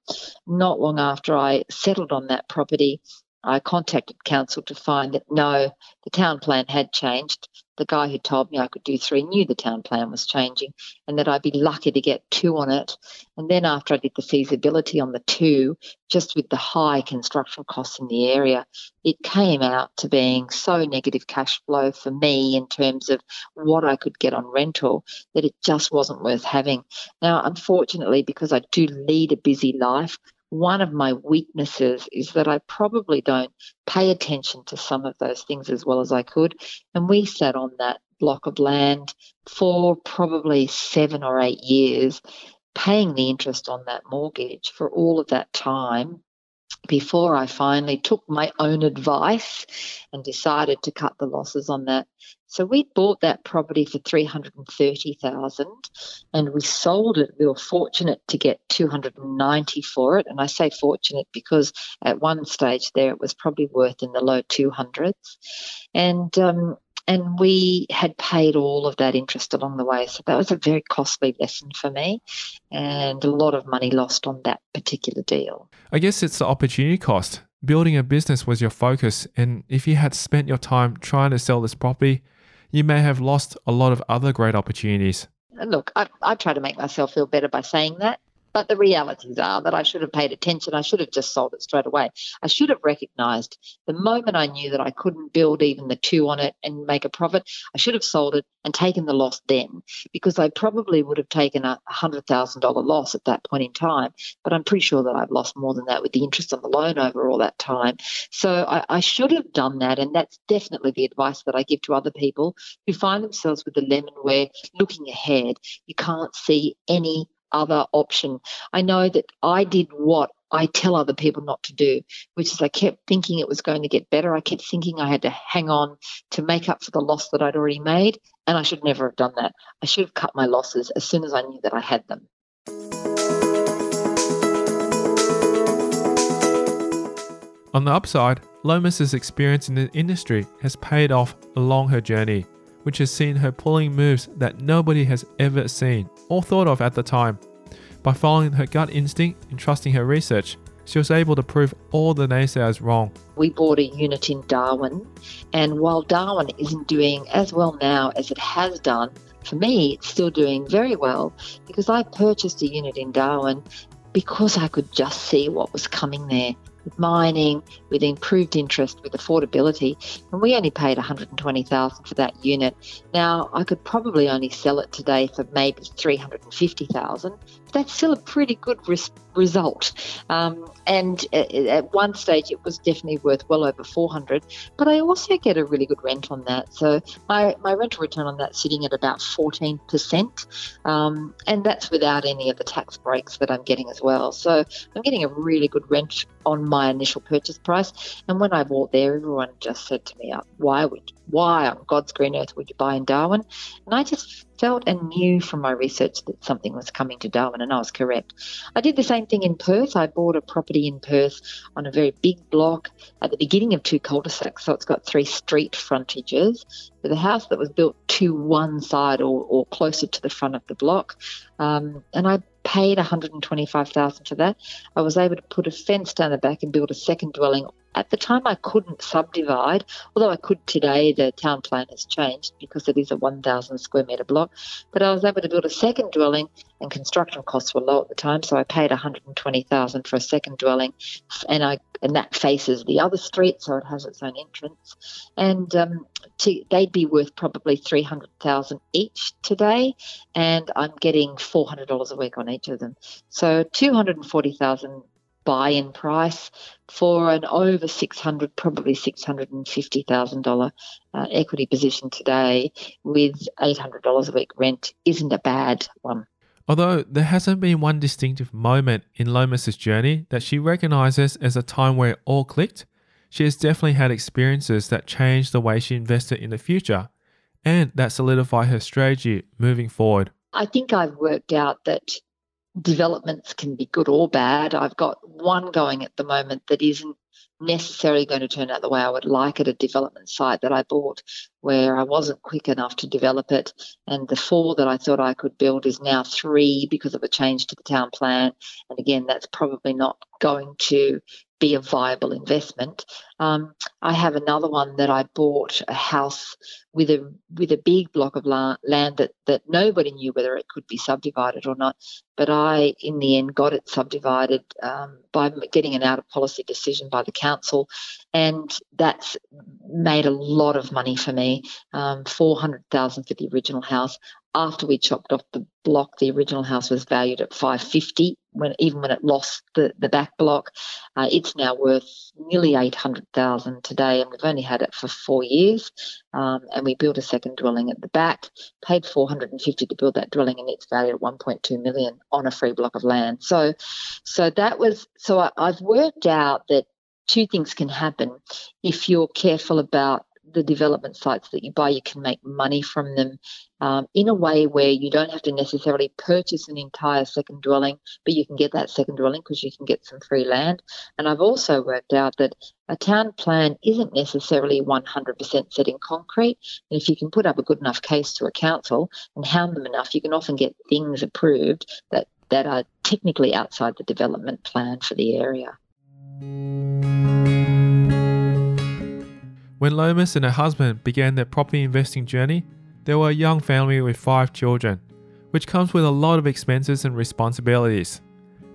Not long after i settled on that property I contacted council to find that no, the town plan had changed. The guy who told me I could do three knew the town plan was changing and that I'd be lucky to get two on it. And then after I did the feasibility on the two, just with the high construction costs in the area, it came out to being so negative cash flow for me in terms of what I could get on rental that it just wasn't worth having. Now, unfortunately, because I do lead a busy life, one of my weaknesses is that I probably don't pay attention to some of those things as well as I could. And we sat on that block of land for probably seven or eight years, paying the interest on that mortgage for all of that time before I finally took my own advice and decided to cut the losses on that. So we bought that property for 330,000 and we sold it. We were fortunate to get 290 for it and I say fortunate because at one stage there it was probably worth in the low 200s. And um, and we had paid all of that interest along the way. So that was a very costly lesson for me and a lot of money lost on that particular deal. I guess it's the opportunity cost. Building a business was your focus, and if you had spent your time trying to sell this property, you may have lost a lot of other great opportunities. Look, I, I try to make myself feel better by saying that. But the realities are that I should have paid attention. I should have just sold it straight away. I should have recognized the moment I knew that I couldn't build even the two on it and make a profit, I should have sold it and taken the loss then because I probably would have taken a $100,000 loss at that point in time. But I'm pretty sure that I've lost more than that with the interest on the loan over all that time. So I, I should have done that. And that's definitely the advice that I give to other people who find themselves with the lemon where looking ahead, you can't see any other option. I know that I did what I tell other people not to do, which is I kept thinking it was going to get better. I kept thinking I had to hang on to make up for the loss that I'd already made, and I should never have done that. I should have cut my losses as soon as I knew that I had them. On the upside, Lomas's experience in the industry has paid off along her journey, which has seen her pulling moves that nobody has ever seen or thought of at the time. By following her gut instinct and trusting her research, she was able to prove all the naysayers wrong. We bought a unit in Darwin, and while Darwin isn't doing as well now as it has done, for me, it's still doing very well because I purchased a unit in Darwin because I could just see what was coming there with mining, with improved interest, with affordability, and we only paid 120,000 for that unit. Now I could probably only sell it today for maybe 350,000. That's still a pretty good risk result. Um, and at one stage, it was definitely worth well over 400. But I also get a really good rent on that. So my, my rental return on that sitting at about 14%. Um, and that's without any of the tax breaks that I'm getting as well. So I'm getting a really good rent on my initial purchase price. And when I bought there, everyone just said to me, uh, "Why would why on God's green earth would you buy in Darwin?" And I just felt and knew from my research that something was coming to Darwin, and I was correct. I did the same thing in Perth. I bought a property in Perth on a very big block at the beginning of two cul-de-sacs, so it's got three street frontages. With a house that was built to one side or, or closer to the front of the block, um, and I paid 125,000 for that. I was able to put a fence down the back and build a second dwelling at the time, I couldn't subdivide, although I could today. The town plan has changed because it is a 1,000 square metre block. But I was able to build a second dwelling, and construction costs were low at the time, so I paid 120,000 for a second dwelling, and I and that faces the other street, so it has its own entrance. And um, to, they'd be worth probably 300,000 each today, and I'm getting $400 a week on each of them. So 240,000 buy-in price for an over 600 probably $650,000 uh, equity position today with $800 a week rent isn't a bad one. Although there hasn't been one distinctive moment in Lomas's journey that she recognizes as a time where it all clicked, she has definitely had experiences that changed the way she invested in the future and that solidify her strategy moving forward. I think I've worked out that developments can be good or bad. I've got one going at the moment that isn't necessarily going to turn out the way I would like at a development site that I bought where I wasn't quick enough to develop it. And the four that I thought I could build is now three because of a change to the town plan. And again, that's probably not going to be a viable investment. Um, I have another one that I bought a house with a with a big block of land that that nobody knew whether it could be subdivided or not. But I, in the end, got it subdivided um, by getting an out of policy decision by the council, and that's made a lot of money for me. Um, Four hundred thousand for the original house after we chopped off the block, the original house was valued at 550. When even when it lost the, the back block, uh, it's now worth nearly 800,000 today, and we've only had it for four years. Um, and we built a second dwelling at the back, paid 450 to build that dwelling, and it's valued at 1.2 million on a free block of land. So, so that was so I, I've worked out that two things can happen if you're careful about the development sites that you buy, you can make money from them um, in a way where you don't have to necessarily purchase an entire second dwelling, but you can get that second dwelling because you can get some free land. And I've also worked out that a town plan isn't necessarily 100% set in concrete. And if you can put up a good enough case to a council and hound them enough, you can often get things approved that, that are technically outside the development plan for the area. When Lomas and her husband began their property investing journey, they were a young family with five children, which comes with a lot of expenses and responsibilities.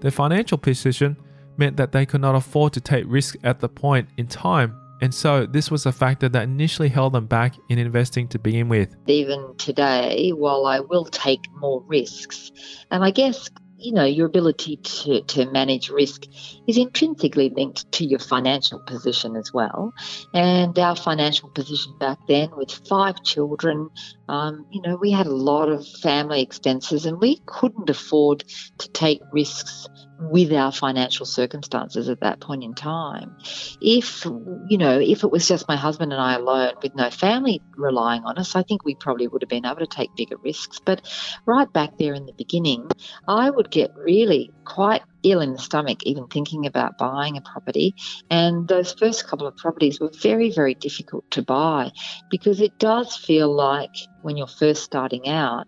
Their financial position meant that they could not afford to take risk at the point in time and so this was a factor that initially held them back in investing to begin with. Even today, while I will take more risks, and I guess you know, your ability to, to manage risk is intrinsically linked to your financial position as well. And our financial position back then, with five children, um, you know, we had a lot of family expenses and we couldn't afford to take risks with our financial circumstances at that point in time. If, you know, if it was just my husband and I alone with no family relying on us, I think we probably would have been able to take bigger risks. But right back there in the beginning, I would get really quite ill in the stomach even thinking about buying a property. And those first couple of properties were very, very difficult to buy because it does feel like when you're first starting out,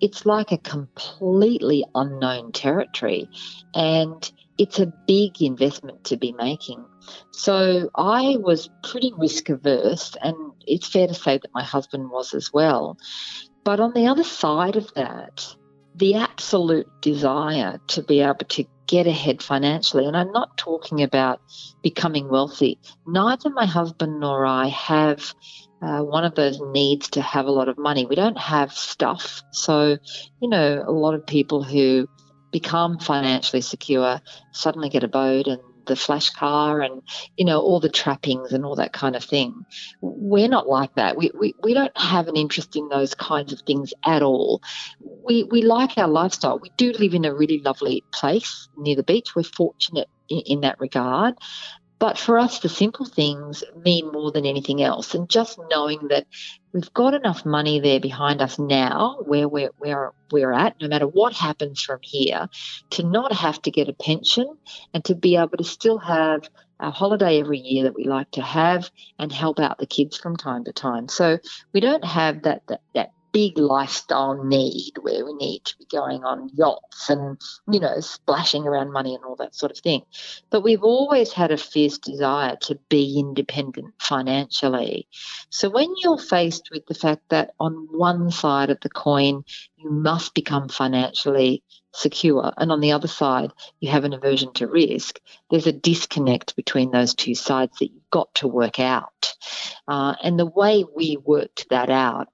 it's like a completely unknown territory. And it's a big investment to be making. So I was pretty risk averse, and it's fair to say that my husband was as well. But on the other side of that, the absolute desire to be able to get ahead financially. And I'm not talking about becoming wealthy. Neither my husband nor I have uh, one of those needs to have a lot of money. We don't have stuff. So, you know, a lot of people who become financially secure suddenly get a boat and the flash car and you know all the trappings and all that kind of thing. We're not like that. We, we, we don't have an interest in those kinds of things at all. We, we like our lifestyle. We do live in a really lovely place near the beach. We're fortunate in, in that regard but for us, the simple things mean more than anything else. And just knowing that we've got enough money there behind us now, where we're, where we're at, no matter what happens from here, to not have to get a pension and to be able to still have a holiday every year that we like to have and help out the kids from time to time. So we don't have that, that, that big lifestyle need where we need to be going on yachts and, you know, splashing around money and all that sort of thing. But we've always had a fierce desire to be independent financially. So when you're faced with the fact that on one side of the coin, you must become financially secure, and on the other side, you have an aversion to risk, there's a disconnect between those two sides that you've got to work out. Uh, and the way we worked that out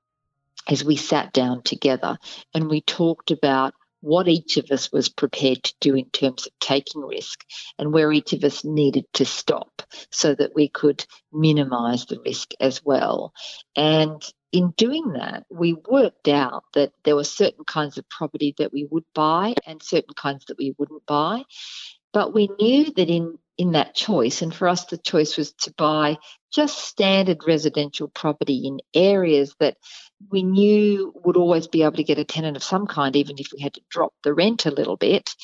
as we sat down together and we talked about what each of us was prepared to do in terms of taking risk and where each of us needed to stop so that we could minimize the risk as well. And in doing that, we worked out that there were certain kinds of property that we would buy and certain kinds that we wouldn't buy. But we knew that in in that choice. And for us, the choice was to buy just standard residential property in areas that we knew would always be able to get a tenant of some kind, even if we had to drop the rent a little bit.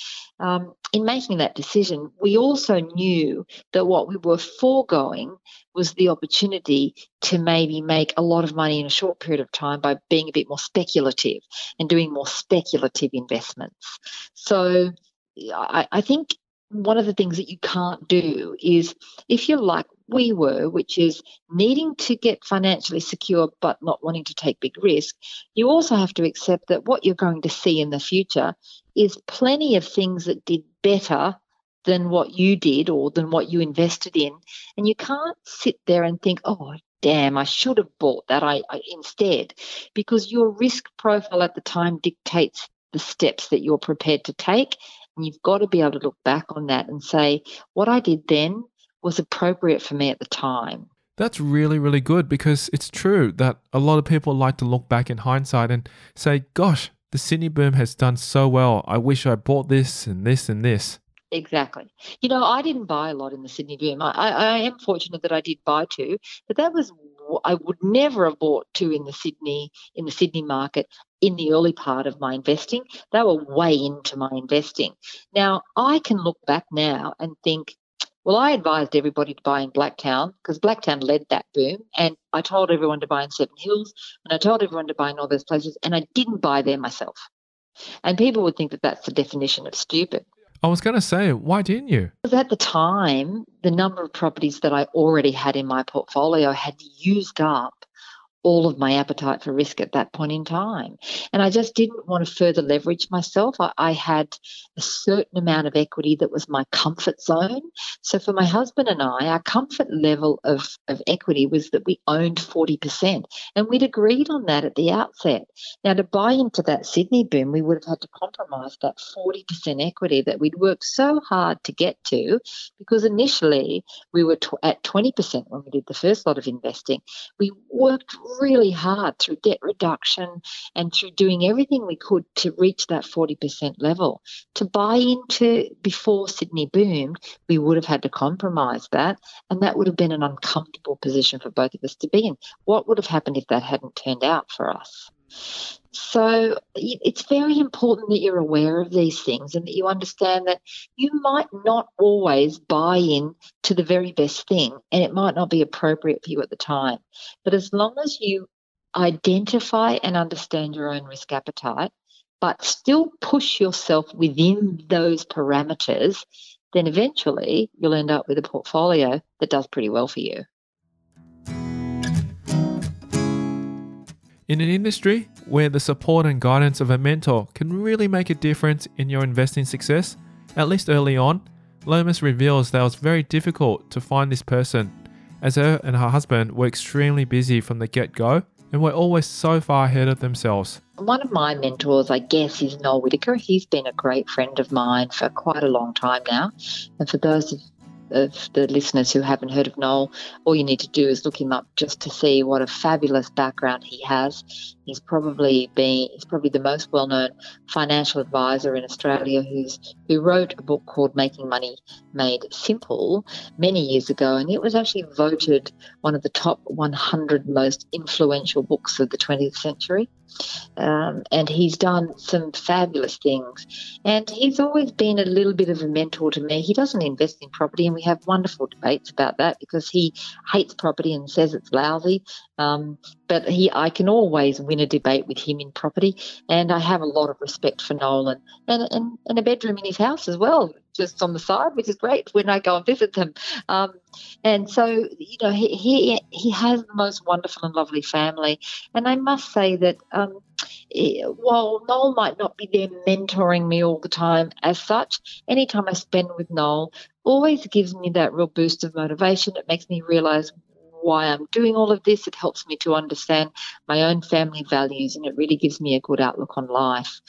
Um, in making that decision, we also knew that what we were foregoing was the opportunity to maybe make a lot of money in a short period of time by being a bit more speculative and doing more speculative investments. So I, I think one of the things that you can't do is if you're like we were, which is needing to get financially secure but not wanting to take big risk, you also have to accept that what you're going to see in the future is plenty of things that did better than what you did or than what you invested in. And you can't sit there and think, oh, damn, I should have bought that I, I instead, because your risk profile at the time dictates the steps that you're prepared to take and you've got to be able to look back on that and say, what I did then was appropriate for me at the time. That's really, really good because it's true that a lot of people like to look back in hindsight and say, gosh, the Sydney boom has done so well. I wish I bought this and this and this. Exactly. You know, I didn't buy a lot in the Sydney boom. I, I, I am fortunate that I did buy two, but that was I would never have bought two in the Sydney in the Sydney market in the early part of my investing. They were way into my investing. Now I can look back now and think, well, I advised everybody to buy in Blacktown because Blacktown led that boom, and I told everyone to buy in Seven Hills, and I told everyone to buy in all those places, and I didn't buy there myself. And people would think that that's the definition of stupid. I was going to say, why didn't you? Because at the time, the number of properties that I already had in my portfolio had used up all of my appetite for risk at that point in time. And I just didn't want to further leverage myself. I, I, had a certain amount of equity that was my comfort zone. So for my husband and I, our comfort level of, of equity was that we owned 40%. And we'd agreed on that at the outset. Now, to buy into that Sydney boom, we would have had to compromise that 40% equity that we'd worked so hard to get to because initially we were t- at 20% when we did the first lot of investing. We worked really hard through debt reduction and through doing everything we could to reach that 40% level. To buy into before Sydney boomed, we would have had to compromise that, and that would have been an uncomfortable position for both of us to be in. What would have happened if that hadn't turned out for us? So it's very important that you're aware of these things and that you understand that you might not always buy in to the very best thing and it might not be appropriate for you at the time. But as long as you identify and understand your own risk appetite, but still push yourself within those parameters, then eventually you'll end up with a portfolio that does pretty well for you. In an industry where the support and guidance of a mentor can really make a difference in your investing success, at least early on, Lomas reveals that it was very difficult to find this person, as her and her husband were extremely busy from the get go and were always so far ahead of themselves. One of my mentors, I guess, is Noel Whittaker. He's been a great friend of mine for quite a long time now. And for those of of the listeners who haven't heard of Noel, all you need to do is look him up just to see what a fabulous background he has. He's probably been he's probably the most well-known financial advisor in Australia who's who wrote a book called Making Money Made Simple many years ago, and it was actually voted one of the top 100 most influential books of the 20th century. Um, and he's done some fabulous things. And he's always been a little bit of a mentor to me. He doesn't invest in property, and we have wonderful debates about that because he hates property and says it's lousy. Um, but he, I can always win a debate with him in property, and I have a lot of respect for Nolan and, and, and a bedroom in his house as well, just on the side, which is great when I go and visit them. Um, and so, you know, he, he he has the most wonderful and lovely family, and I must say that um, eh, while Noel might not be there mentoring me all the time as such, anytime I spend with Noel, always gives me that real boost of motivation. It makes me realize why I'm doing all of this. It helps me to understand my own family values and it really gives me a good outlook on life.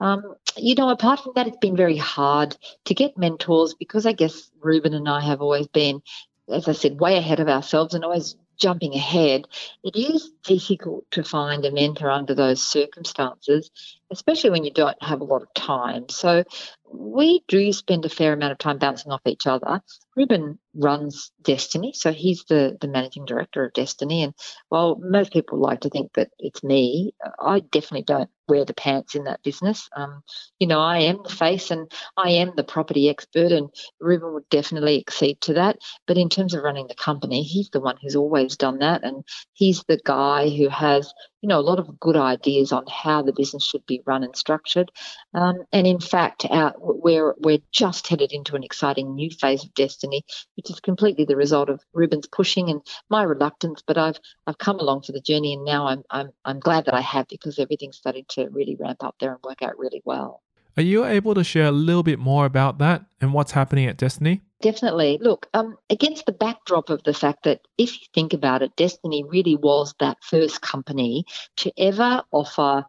Um, you know, apart from that, it's been very hard to get mentors because I guess Ruben and I have always been, as I said, way ahead of ourselves and always jumping ahead. It is difficult to find a mentor under those circumstances, especially when you don't have a lot of time. So we do spend a fair amount of time bouncing off each other. Ruben runs Destiny, so he's the, the managing director of Destiny. And while most people like to think that it's me, I definitely don't wear the pants in that business. Um, you know, I am the face and I am the property expert, and Ruben would definitely accede to that. But in terms of running the company, he's the one who's always done that, and he's the guy who has you know, a lot of good ideas on how the business should be run and structured. Um, and in fact, our, we're, we're just headed into an exciting new phase of destiny, which is completely the result of Ruben's pushing and my reluctance. But I've I've come along for the journey, and now I'm I'm I'm glad that I have because everything's starting to really ramp up there and work out really well. Are you able to share a little bit more about that and what's happening at Destiny? Definitely. Look, um, against the backdrop of the fact that if you think about it, Destiny really was that first company to ever offer,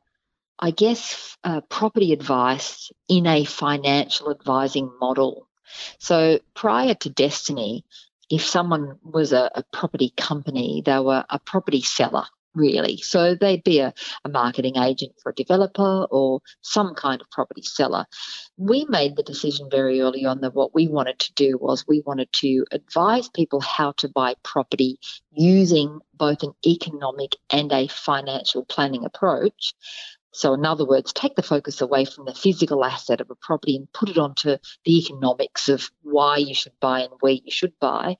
I guess, uh, property advice in a financial advising model. So prior to Destiny, if someone was a, a property company, they were a property seller really. So they'd be a, a, marketing agent for a developer or some kind of property seller. We made the decision very early on that what we wanted to do was we wanted to advise people how to buy property using both an economic and a financial planning approach so, in other words, take the focus away from the physical asset of a property and put it onto the economics of why you should buy and where you should buy.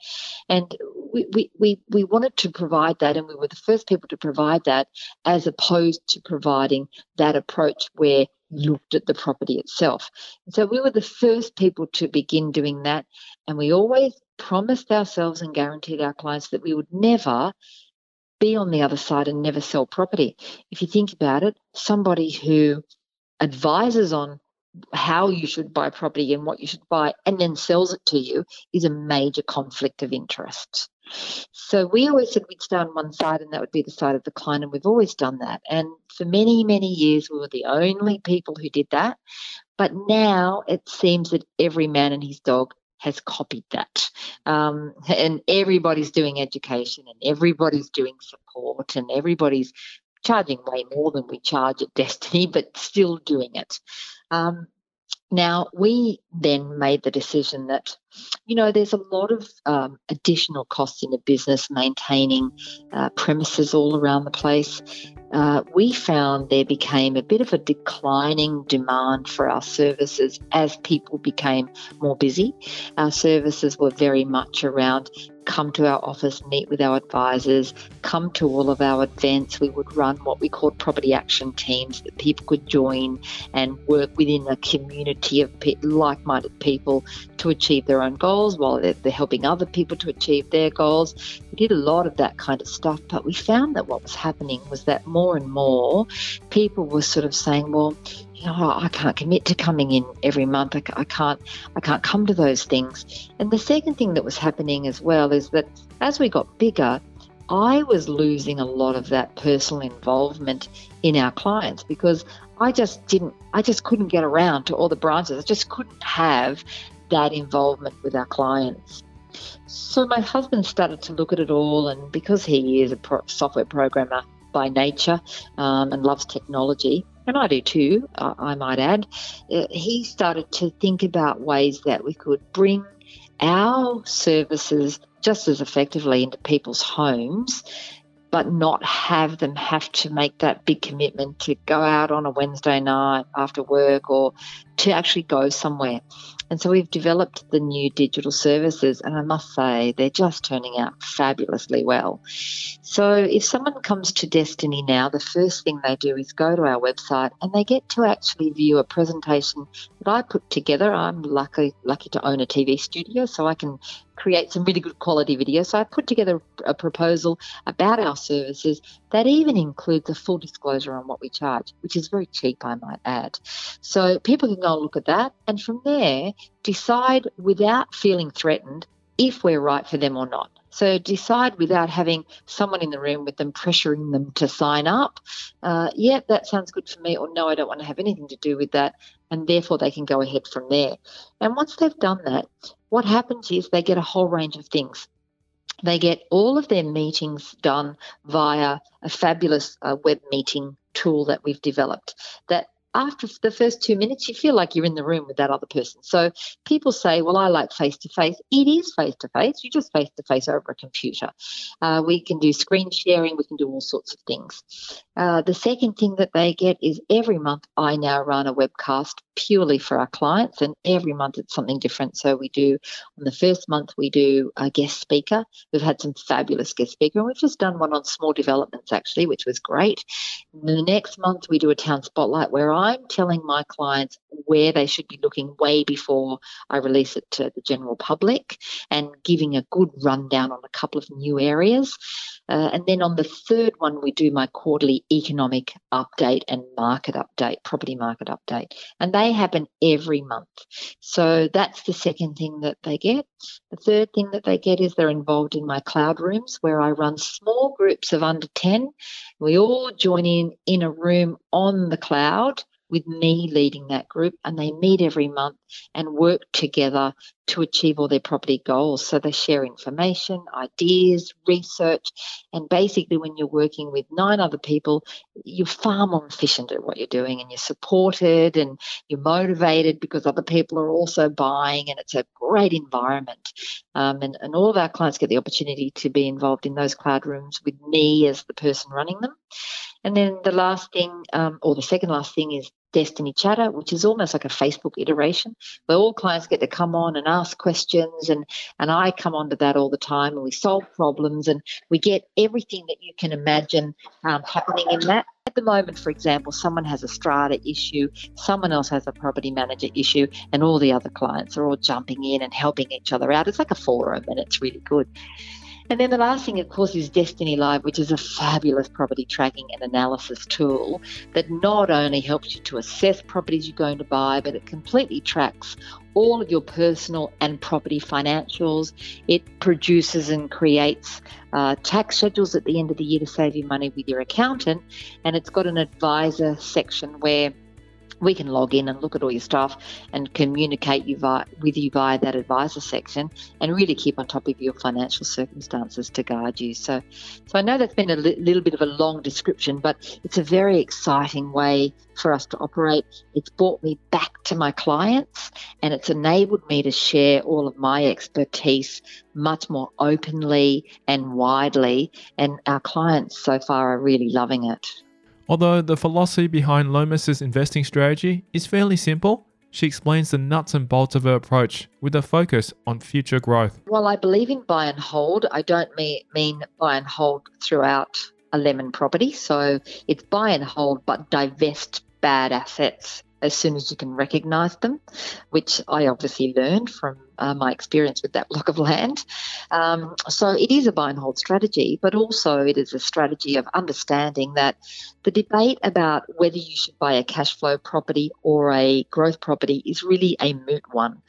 And we, we, we, we wanted to provide that, and we were the first people to provide that as opposed to providing that approach where you looked at the property itself. So we were the first people to begin doing that. And we always promised ourselves and guaranteed our clients that we would never be on the other side and never sell property. If you think about it, somebody who advises on how you should buy property and what you should buy and then sells it to you is a major conflict of interest. So we always said we'd stay on one side and that would be the side of the client, and we've always done that. And for many, many years, we were the only people who did that. But now it seems that every man and his dog has copied that. Um, and everybody's doing education and everybody's doing support and everybody's charging way more than we charge at Destiny, [laughs] but still doing it. Um, now, we then made the decision that, you know, there's a lot of um, additional costs in a business maintaining uh, premises all around the place. Uh, we found there became a bit of a declining demand for our services as people became more busy. Our services were very much around come to our office, meet with our advisors, come to all of our events. We would run what we called property action teams that people could join and work within a community of like minded people to achieve their own goals while they're, they're helping other people to achieve their goals. We did a lot of that kind of stuff, but we found that what was happening was that more and more people were sort of saying, well, you know, I can't commit to coming in every month. I, I can't, I can't come to those things. And the second thing that was happening as well is that as we got bigger, I was losing a lot of that personal involvement in our clients because I just didn't, I just couldn't get around to all the branches. I just couldn't have that involvement with our clients. So my husband started to look at it all, and because he is a pro- software programmer by nature um, and loves technology, and I do too, I might add, uh, he started to think about ways that we could bring our services just as effectively into people's homes, but not have them have to make that big commitment to go out on a Wednesday night after work or to actually go somewhere. And so we've developed the new digital services, and I must say they're just turning out fabulously well. So if someone comes to Destiny now, the first thing they do is go to our website and they get to actually view a presentation that I put together. I'm lucky lucky to own a TV studio, so I can create some really good quality video. So I put together a proposal about our services that even includes a full disclosure on what we charge, which is very cheap, I might add. So people can go and look at that, and from there decide without feeling threatened if we're right for them or not. So decide without having someone in the room with them pressuring them to sign up. Uh, yeah, that sounds good for me, or no, I don't want to have anything to do with that. And therefore, they can go ahead from there. And once they've done that, what happens is they get a whole range of things. They get all of their meetings done via a fabulous uh, web meeting tool that we've developed that after the first two minutes, you feel like you're in the room with that other person. So people say, well, I like face to face. It is face to face. You're just face to face over a computer. Uh, we can do screen sharing. We can do all sorts of things. Uh, the second thing that they get is every month I now run a webcast purely for our clients, and every month it's something different. So we do on the first month we do a guest speaker. We've had some fabulous guest speaker, and we've just done one on small developments actually, which was great. And the next month we do a town spotlight where I'm telling my clients where they should be looking way before I release it to the general public, and giving a good rundown on a couple of new areas. Uh, and then on the third one, we do my quarterly economic update and market update, property market update. And they happen every month. So that's the second thing that they get. The third thing that they get is they're involved in my cloud rooms where I run small groups of under 10. We all join in in a room on the cloud with me leading that group, and they meet every month and work together to achieve all their property goals. So they share information, ideas, research, and basically, when you're working with nine other people, you're far more efficient at what you're doing and you're supported and you're motivated because other people are also buying, and it's a great environment. Um, and, and all of our clients get the opportunity to be involved in those cloud rooms with me as the person running them. And then the last thing, um, or the second last thing, is Destiny Chatter, which is almost like a Facebook iteration, where all clients get to come on and ask questions, and and I come onto that all the time, and we solve problems, and we get everything that you can imagine um, happening in that. At the moment, for example, someone has a strata issue, someone else has a property manager issue, and all the other clients are all jumping in and helping each other out. It's like a forum, and it's really good. And then the last thing, of course, is Destiny Live, which is a fabulous property tracking and analysis tool that not only helps you to assess properties you're going to buy, but it completely tracks all of your personal and property financials. It produces and creates uh, tax schedules at the end of the year to save you money with your accountant. And it's got an advisor section where we can log in and look at all your stuff and communicate you via, with you via that advisor section and really keep on top of your financial circumstances to guide you. So, so I know that's been a li- little bit of a long description, but it's a very exciting way for us to operate. It's brought me back to my clients and it's enabled me to share all of my expertise much more openly and widely. And our clients so far are really loving it. Although the philosophy behind Lomas's investing strategy is fairly simple, she explains the nuts and bolts of her approach with a focus on future growth. While I believe in buy and hold, I don't mean, buy and hold throughout a lemon property. So it's buy and hold, but divest bad assets as soon as you can recognize them, which I obviously learned from uh, my experience with that [laughs] block of land. Um, so it is a buy and hold strategy, but also it is a strategy of understanding that the debate about whether you should buy a cash flow property or a growth property is really a moot one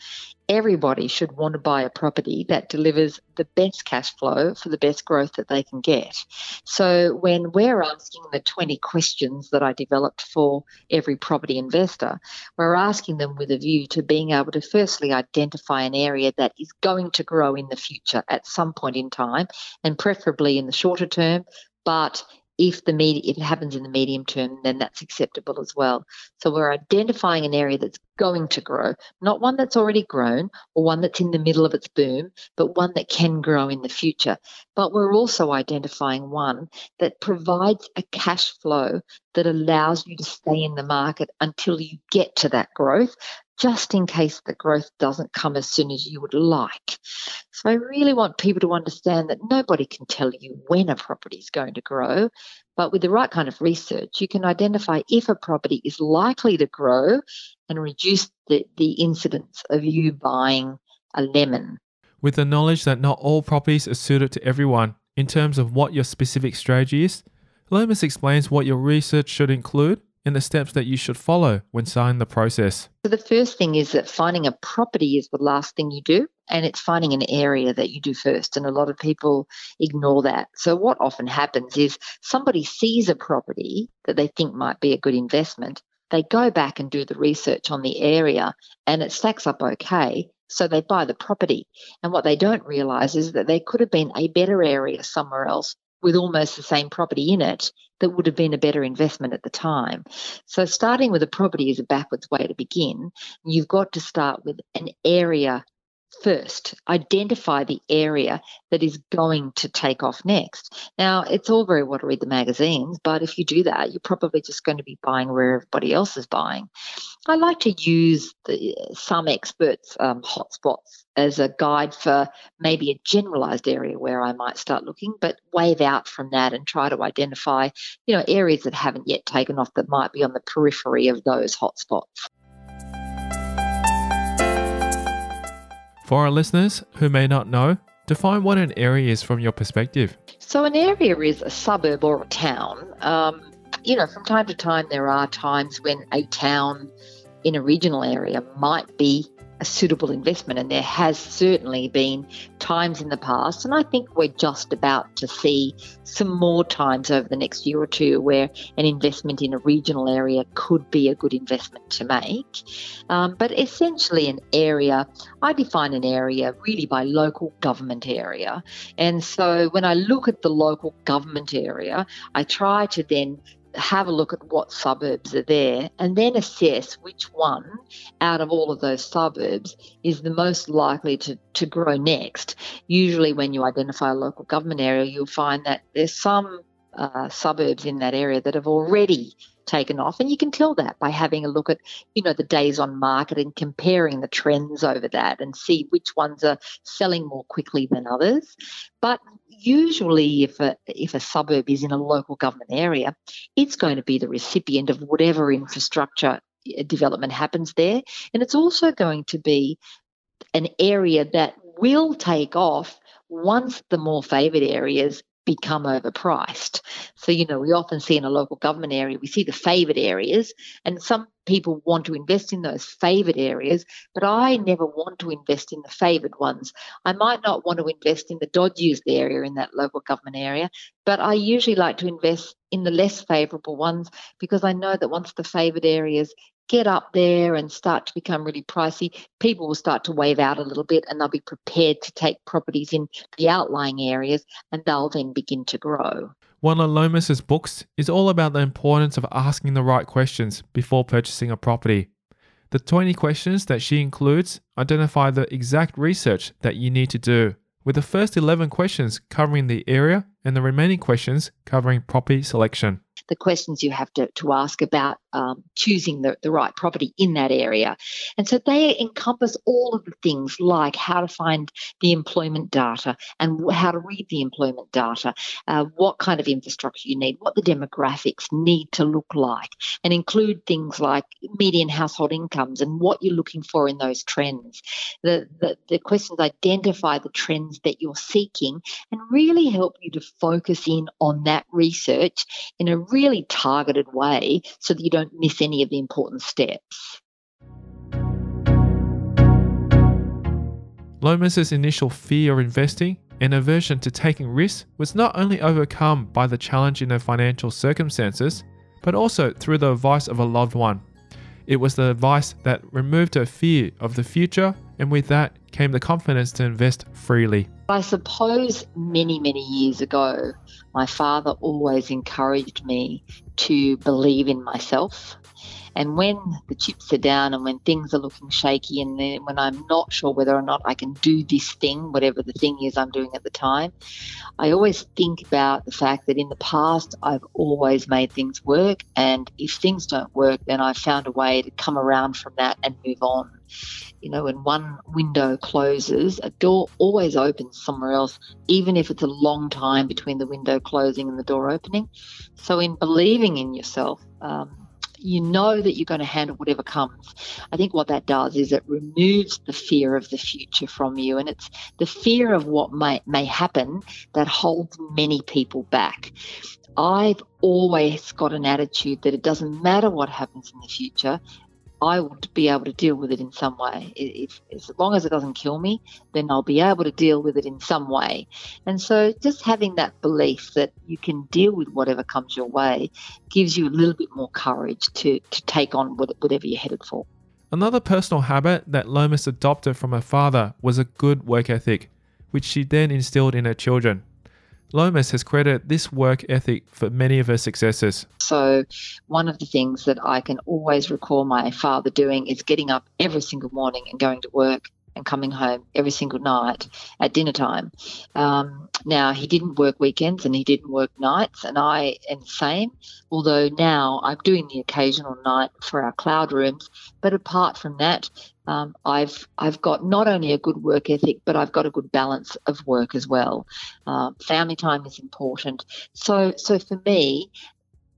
everybody should want to buy a property that delivers the best cash flow for the best growth that they can get. So when we're asking the 20 questions that I developed for every property investor, we're asking them with a view to being able to firstly identify an area that is going to grow in the future at some point in time and preferably in the shorter term but if the med- if it happens in the medium term, then that's acceptable as well. So we're identifying an area that's going to grow, not one that's already grown or one that's in the middle of its boom, but one that can grow in the future. But we're also identifying one that provides a cash flow that allows you to stay in the market until you get to that growth just in case the growth doesn't come as soon as you would like. So I really want people to understand that nobody can tell you when a property is going to grow, but with the right kind of research, you can identify if a property is likely to grow and reduce the, the incidence of you buying a lemon. With the knowledge that not all properties are suited to everyone in terms of what your specific strategy is, Lomas explains what your research should include and the steps that you should follow when starting the process? So, the first thing is that finding a property is the last thing you do, and it's finding an area that you do first. And a lot of people ignore that. So, what often happens is somebody sees a property that they think might be a good investment. They go back and do the research on the area, and it stacks up okay. So they buy the property. And what they don't realize is that there could have been a better area somewhere else with almost the same property in it that would have been a better investment at the time. So, starting with a property is a backwards way to begin. You've got to start with an area first. Identify the area that is going to take off next. Now, it's all very well to read the magazines, but if you do that, you're probably just going to be buying where everybody else is buying. I like to use the, some experts' um, hotspots as a guide for maybe a generalized area where I might start looking, but wave out from that and try to identify, you know, areas that haven't yet taken off that might be on the periphery of those hotspots. For our listeners who may not know, define what an area is from your perspective. So, an area is a suburb or a town. Um, you know, from time to time, there are times when a town in a regional area might be a suitable investment. And there has certainly been times in the past, and I think we're just about to see some more times over the next year or two where an investment in a regional area could be a good investment to make. Um, but essentially, an area, I define an area really by local government area. And so when I look at the local government area, I try to then have a look at what suburbs are there and then assess which one out of all of those suburbs is the most likely to, to grow next. Usually, when you identify a local government area, you'll find that there's some uh, suburbs in that area that have already taken off. And you can tell that by having a look at you know the days on market and comparing the trends over that and see which ones are selling more quickly than others. But usually if a if a suburb is in a local government area, it's going to be the recipient of whatever infrastructure uh, development happens there, and it's also going to be an area that will take off once the more favoured areas become overpriced. So, you know, we often see in a local government area, we see the favoured areas, and some people want to invest in those favoured areas, but I never want to invest in the favoured ones. I might not want to invest in the dodgiest area in that local government area, but I usually like to invest in the less favourable ones because I know that once the favoured areas get up there and start to become really pricey, people will start to wave out a little bit and they'll be prepared to take properties in the outlying areas and they'll then begin to grow. One of Lomas's books is all about the importance of asking the right questions before purchasing a property. The 20 questions that she includes identify the exact research that you need to do, with the first 11 questions covering the area and the remaining questions covering property selection the questions you have to, to ask about um, choosing the, the right property in that area. And so they encompass all of the things like how to find the employment data and how to read the employment data, uh, what kind of infrastructure you need, what the demographics need to look like, and include things like median household incomes and what you're looking for in those trends. The, the, the questions identify the trends that you're seeking and really help you to focus in on that research in a really targeted way so that you don't miss any of the important steps. Lomas's initial fear of investing and aversion to taking risks was not only overcome by the challenge in her financial circumstances, but also through the advice of a loved one. It was the advice that removed her fear of the future, and with that came the confidence to invest freely. I suppose many, many years ago, my father always encouraged me to believe in myself. And when the chips are down and when things are looking shaky and when I'm not sure whether or not I can do this thing, whatever the thing is I'm doing at the time, I always think about the fact that in the past I've always made things work. And if things don't work, then I've found a way to come around from that and move on. You know, when one window closes, a door always opens somewhere else, even if it's a long time between the window closing and the door opening. So, in believing in yourself, um, you know that you're going to handle whatever comes. I think what that does is it removes the fear of the future from you, and it's the fear of what may, may happen that holds many people back. I've always got an attitude that it doesn't matter what happens in the future, I would be able to deal with it in some way. If, as long as it doesn't kill me, then I'll be able to deal with it in some way. And so, just having that belief that you can deal with whatever comes your way gives you a little bit more courage to, to take on whatever you're headed for. Another personal habit that Lomas adopted from her father was a good work ethic, which she then instilled in her children. Lomas has credited this work ethic for many of her successes. So, one of the things that I can always recall my father doing is getting up every single morning and going to work and coming home every single night at dinner time. Um, now, he didn't work weekends and he didn't work nights, and I am the same, although now I'm doing the occasional night for our cloud rooms. But apart from that, um, I've I've got not only a good work ethic, but I've got a good balance of work as well. Um, family time is important. So so for me,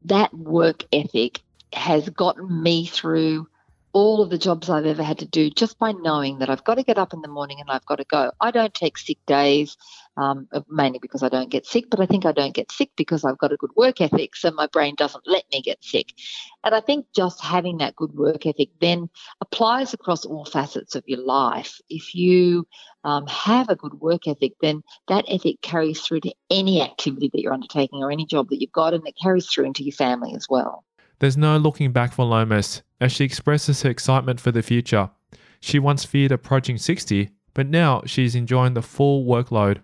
that work ethic has gotten me through all of the jobs I've ever had to do just by knowing that I've got to get up in the morning and I've got to go. I don't take sick days, um, mainly because I don't get sick, but I think I don't get sick because I've got a good work ethic, so my brain doesn't let me get sick. And I think just having that good work ethic then applies across all facets of your life. If you um, have a good work ethic, then that ethic carries through to any activity that you're undertaking or any job that you've got, and it carries through into your family as well. There's no looking back for Lomas as she expresses her excitement for the future. She once feared approaching 60, but now she's enjoying the full workload.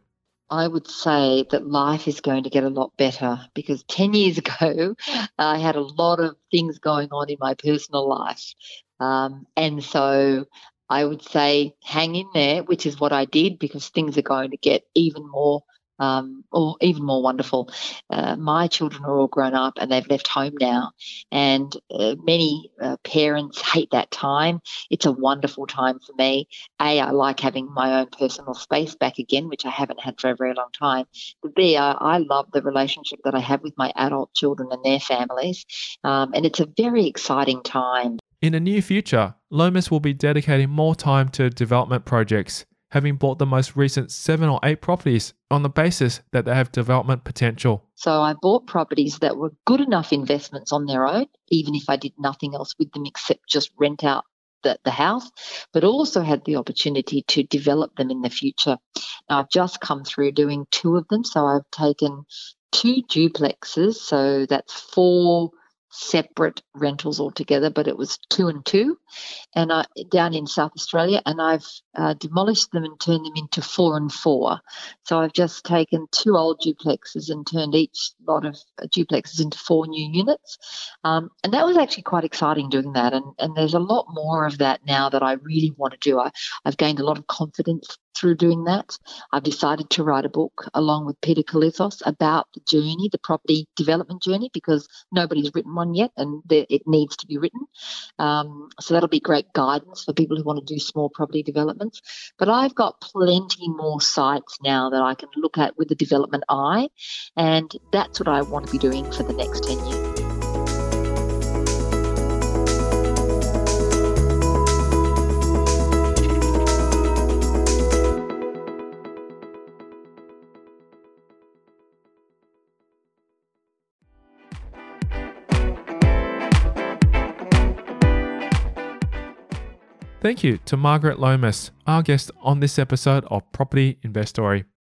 I would say that life is going to get a lot better because 10 years [laughs] ago, I had a lot of things going on in my personal life. Um, and so I would say hang in there, which is what I did because things are going to get even more um, or even more wonderful. Uh, my children are all grown up and they've left home now, and uh, many uh, parents hate that time. It's a wonderful time for me. A, I like having my own personal space back again, which I haven't had for a very long time. But B, I, I love the relationship that I have with my adult children and their families, um, and it's a very exciting time. In the near future, Lomas will be dedicating more time to development projects having bought the most recent seven or eight properties on the basis that they have development potential. So I bought properties that were good enough investments on their own, even if I did nothing else with them except just rent out the, the house, but also had the opportunity to develop them in the future. Now, I've just come through doing two of them. So I've taken two duplexes, so that's four separate rentals altogether, but it was two and two, and I down in South Australia, and I've uh, demolished them and turned them into four and four. So I've just taken two old duplexes and turned each lot of uh, duplexes into four new units, um, and that was actually quite exciting doing that. And and there's a lot more of that now that I really want to do. I, I've gained a lot of confidence through doing that. I've decided to write a book along with Peter Kalithos about the journey, the property development journey, because nobody's written one yet and it needs to be written. Um, so that'll be great guidance for people who want to do small property developments. But I've got plenty more sites now that I can look at with the development eye, and that's what I want to be doing for the next 10 years. Thank you to Margaret Lomas, our guest on this episode of Property Investory.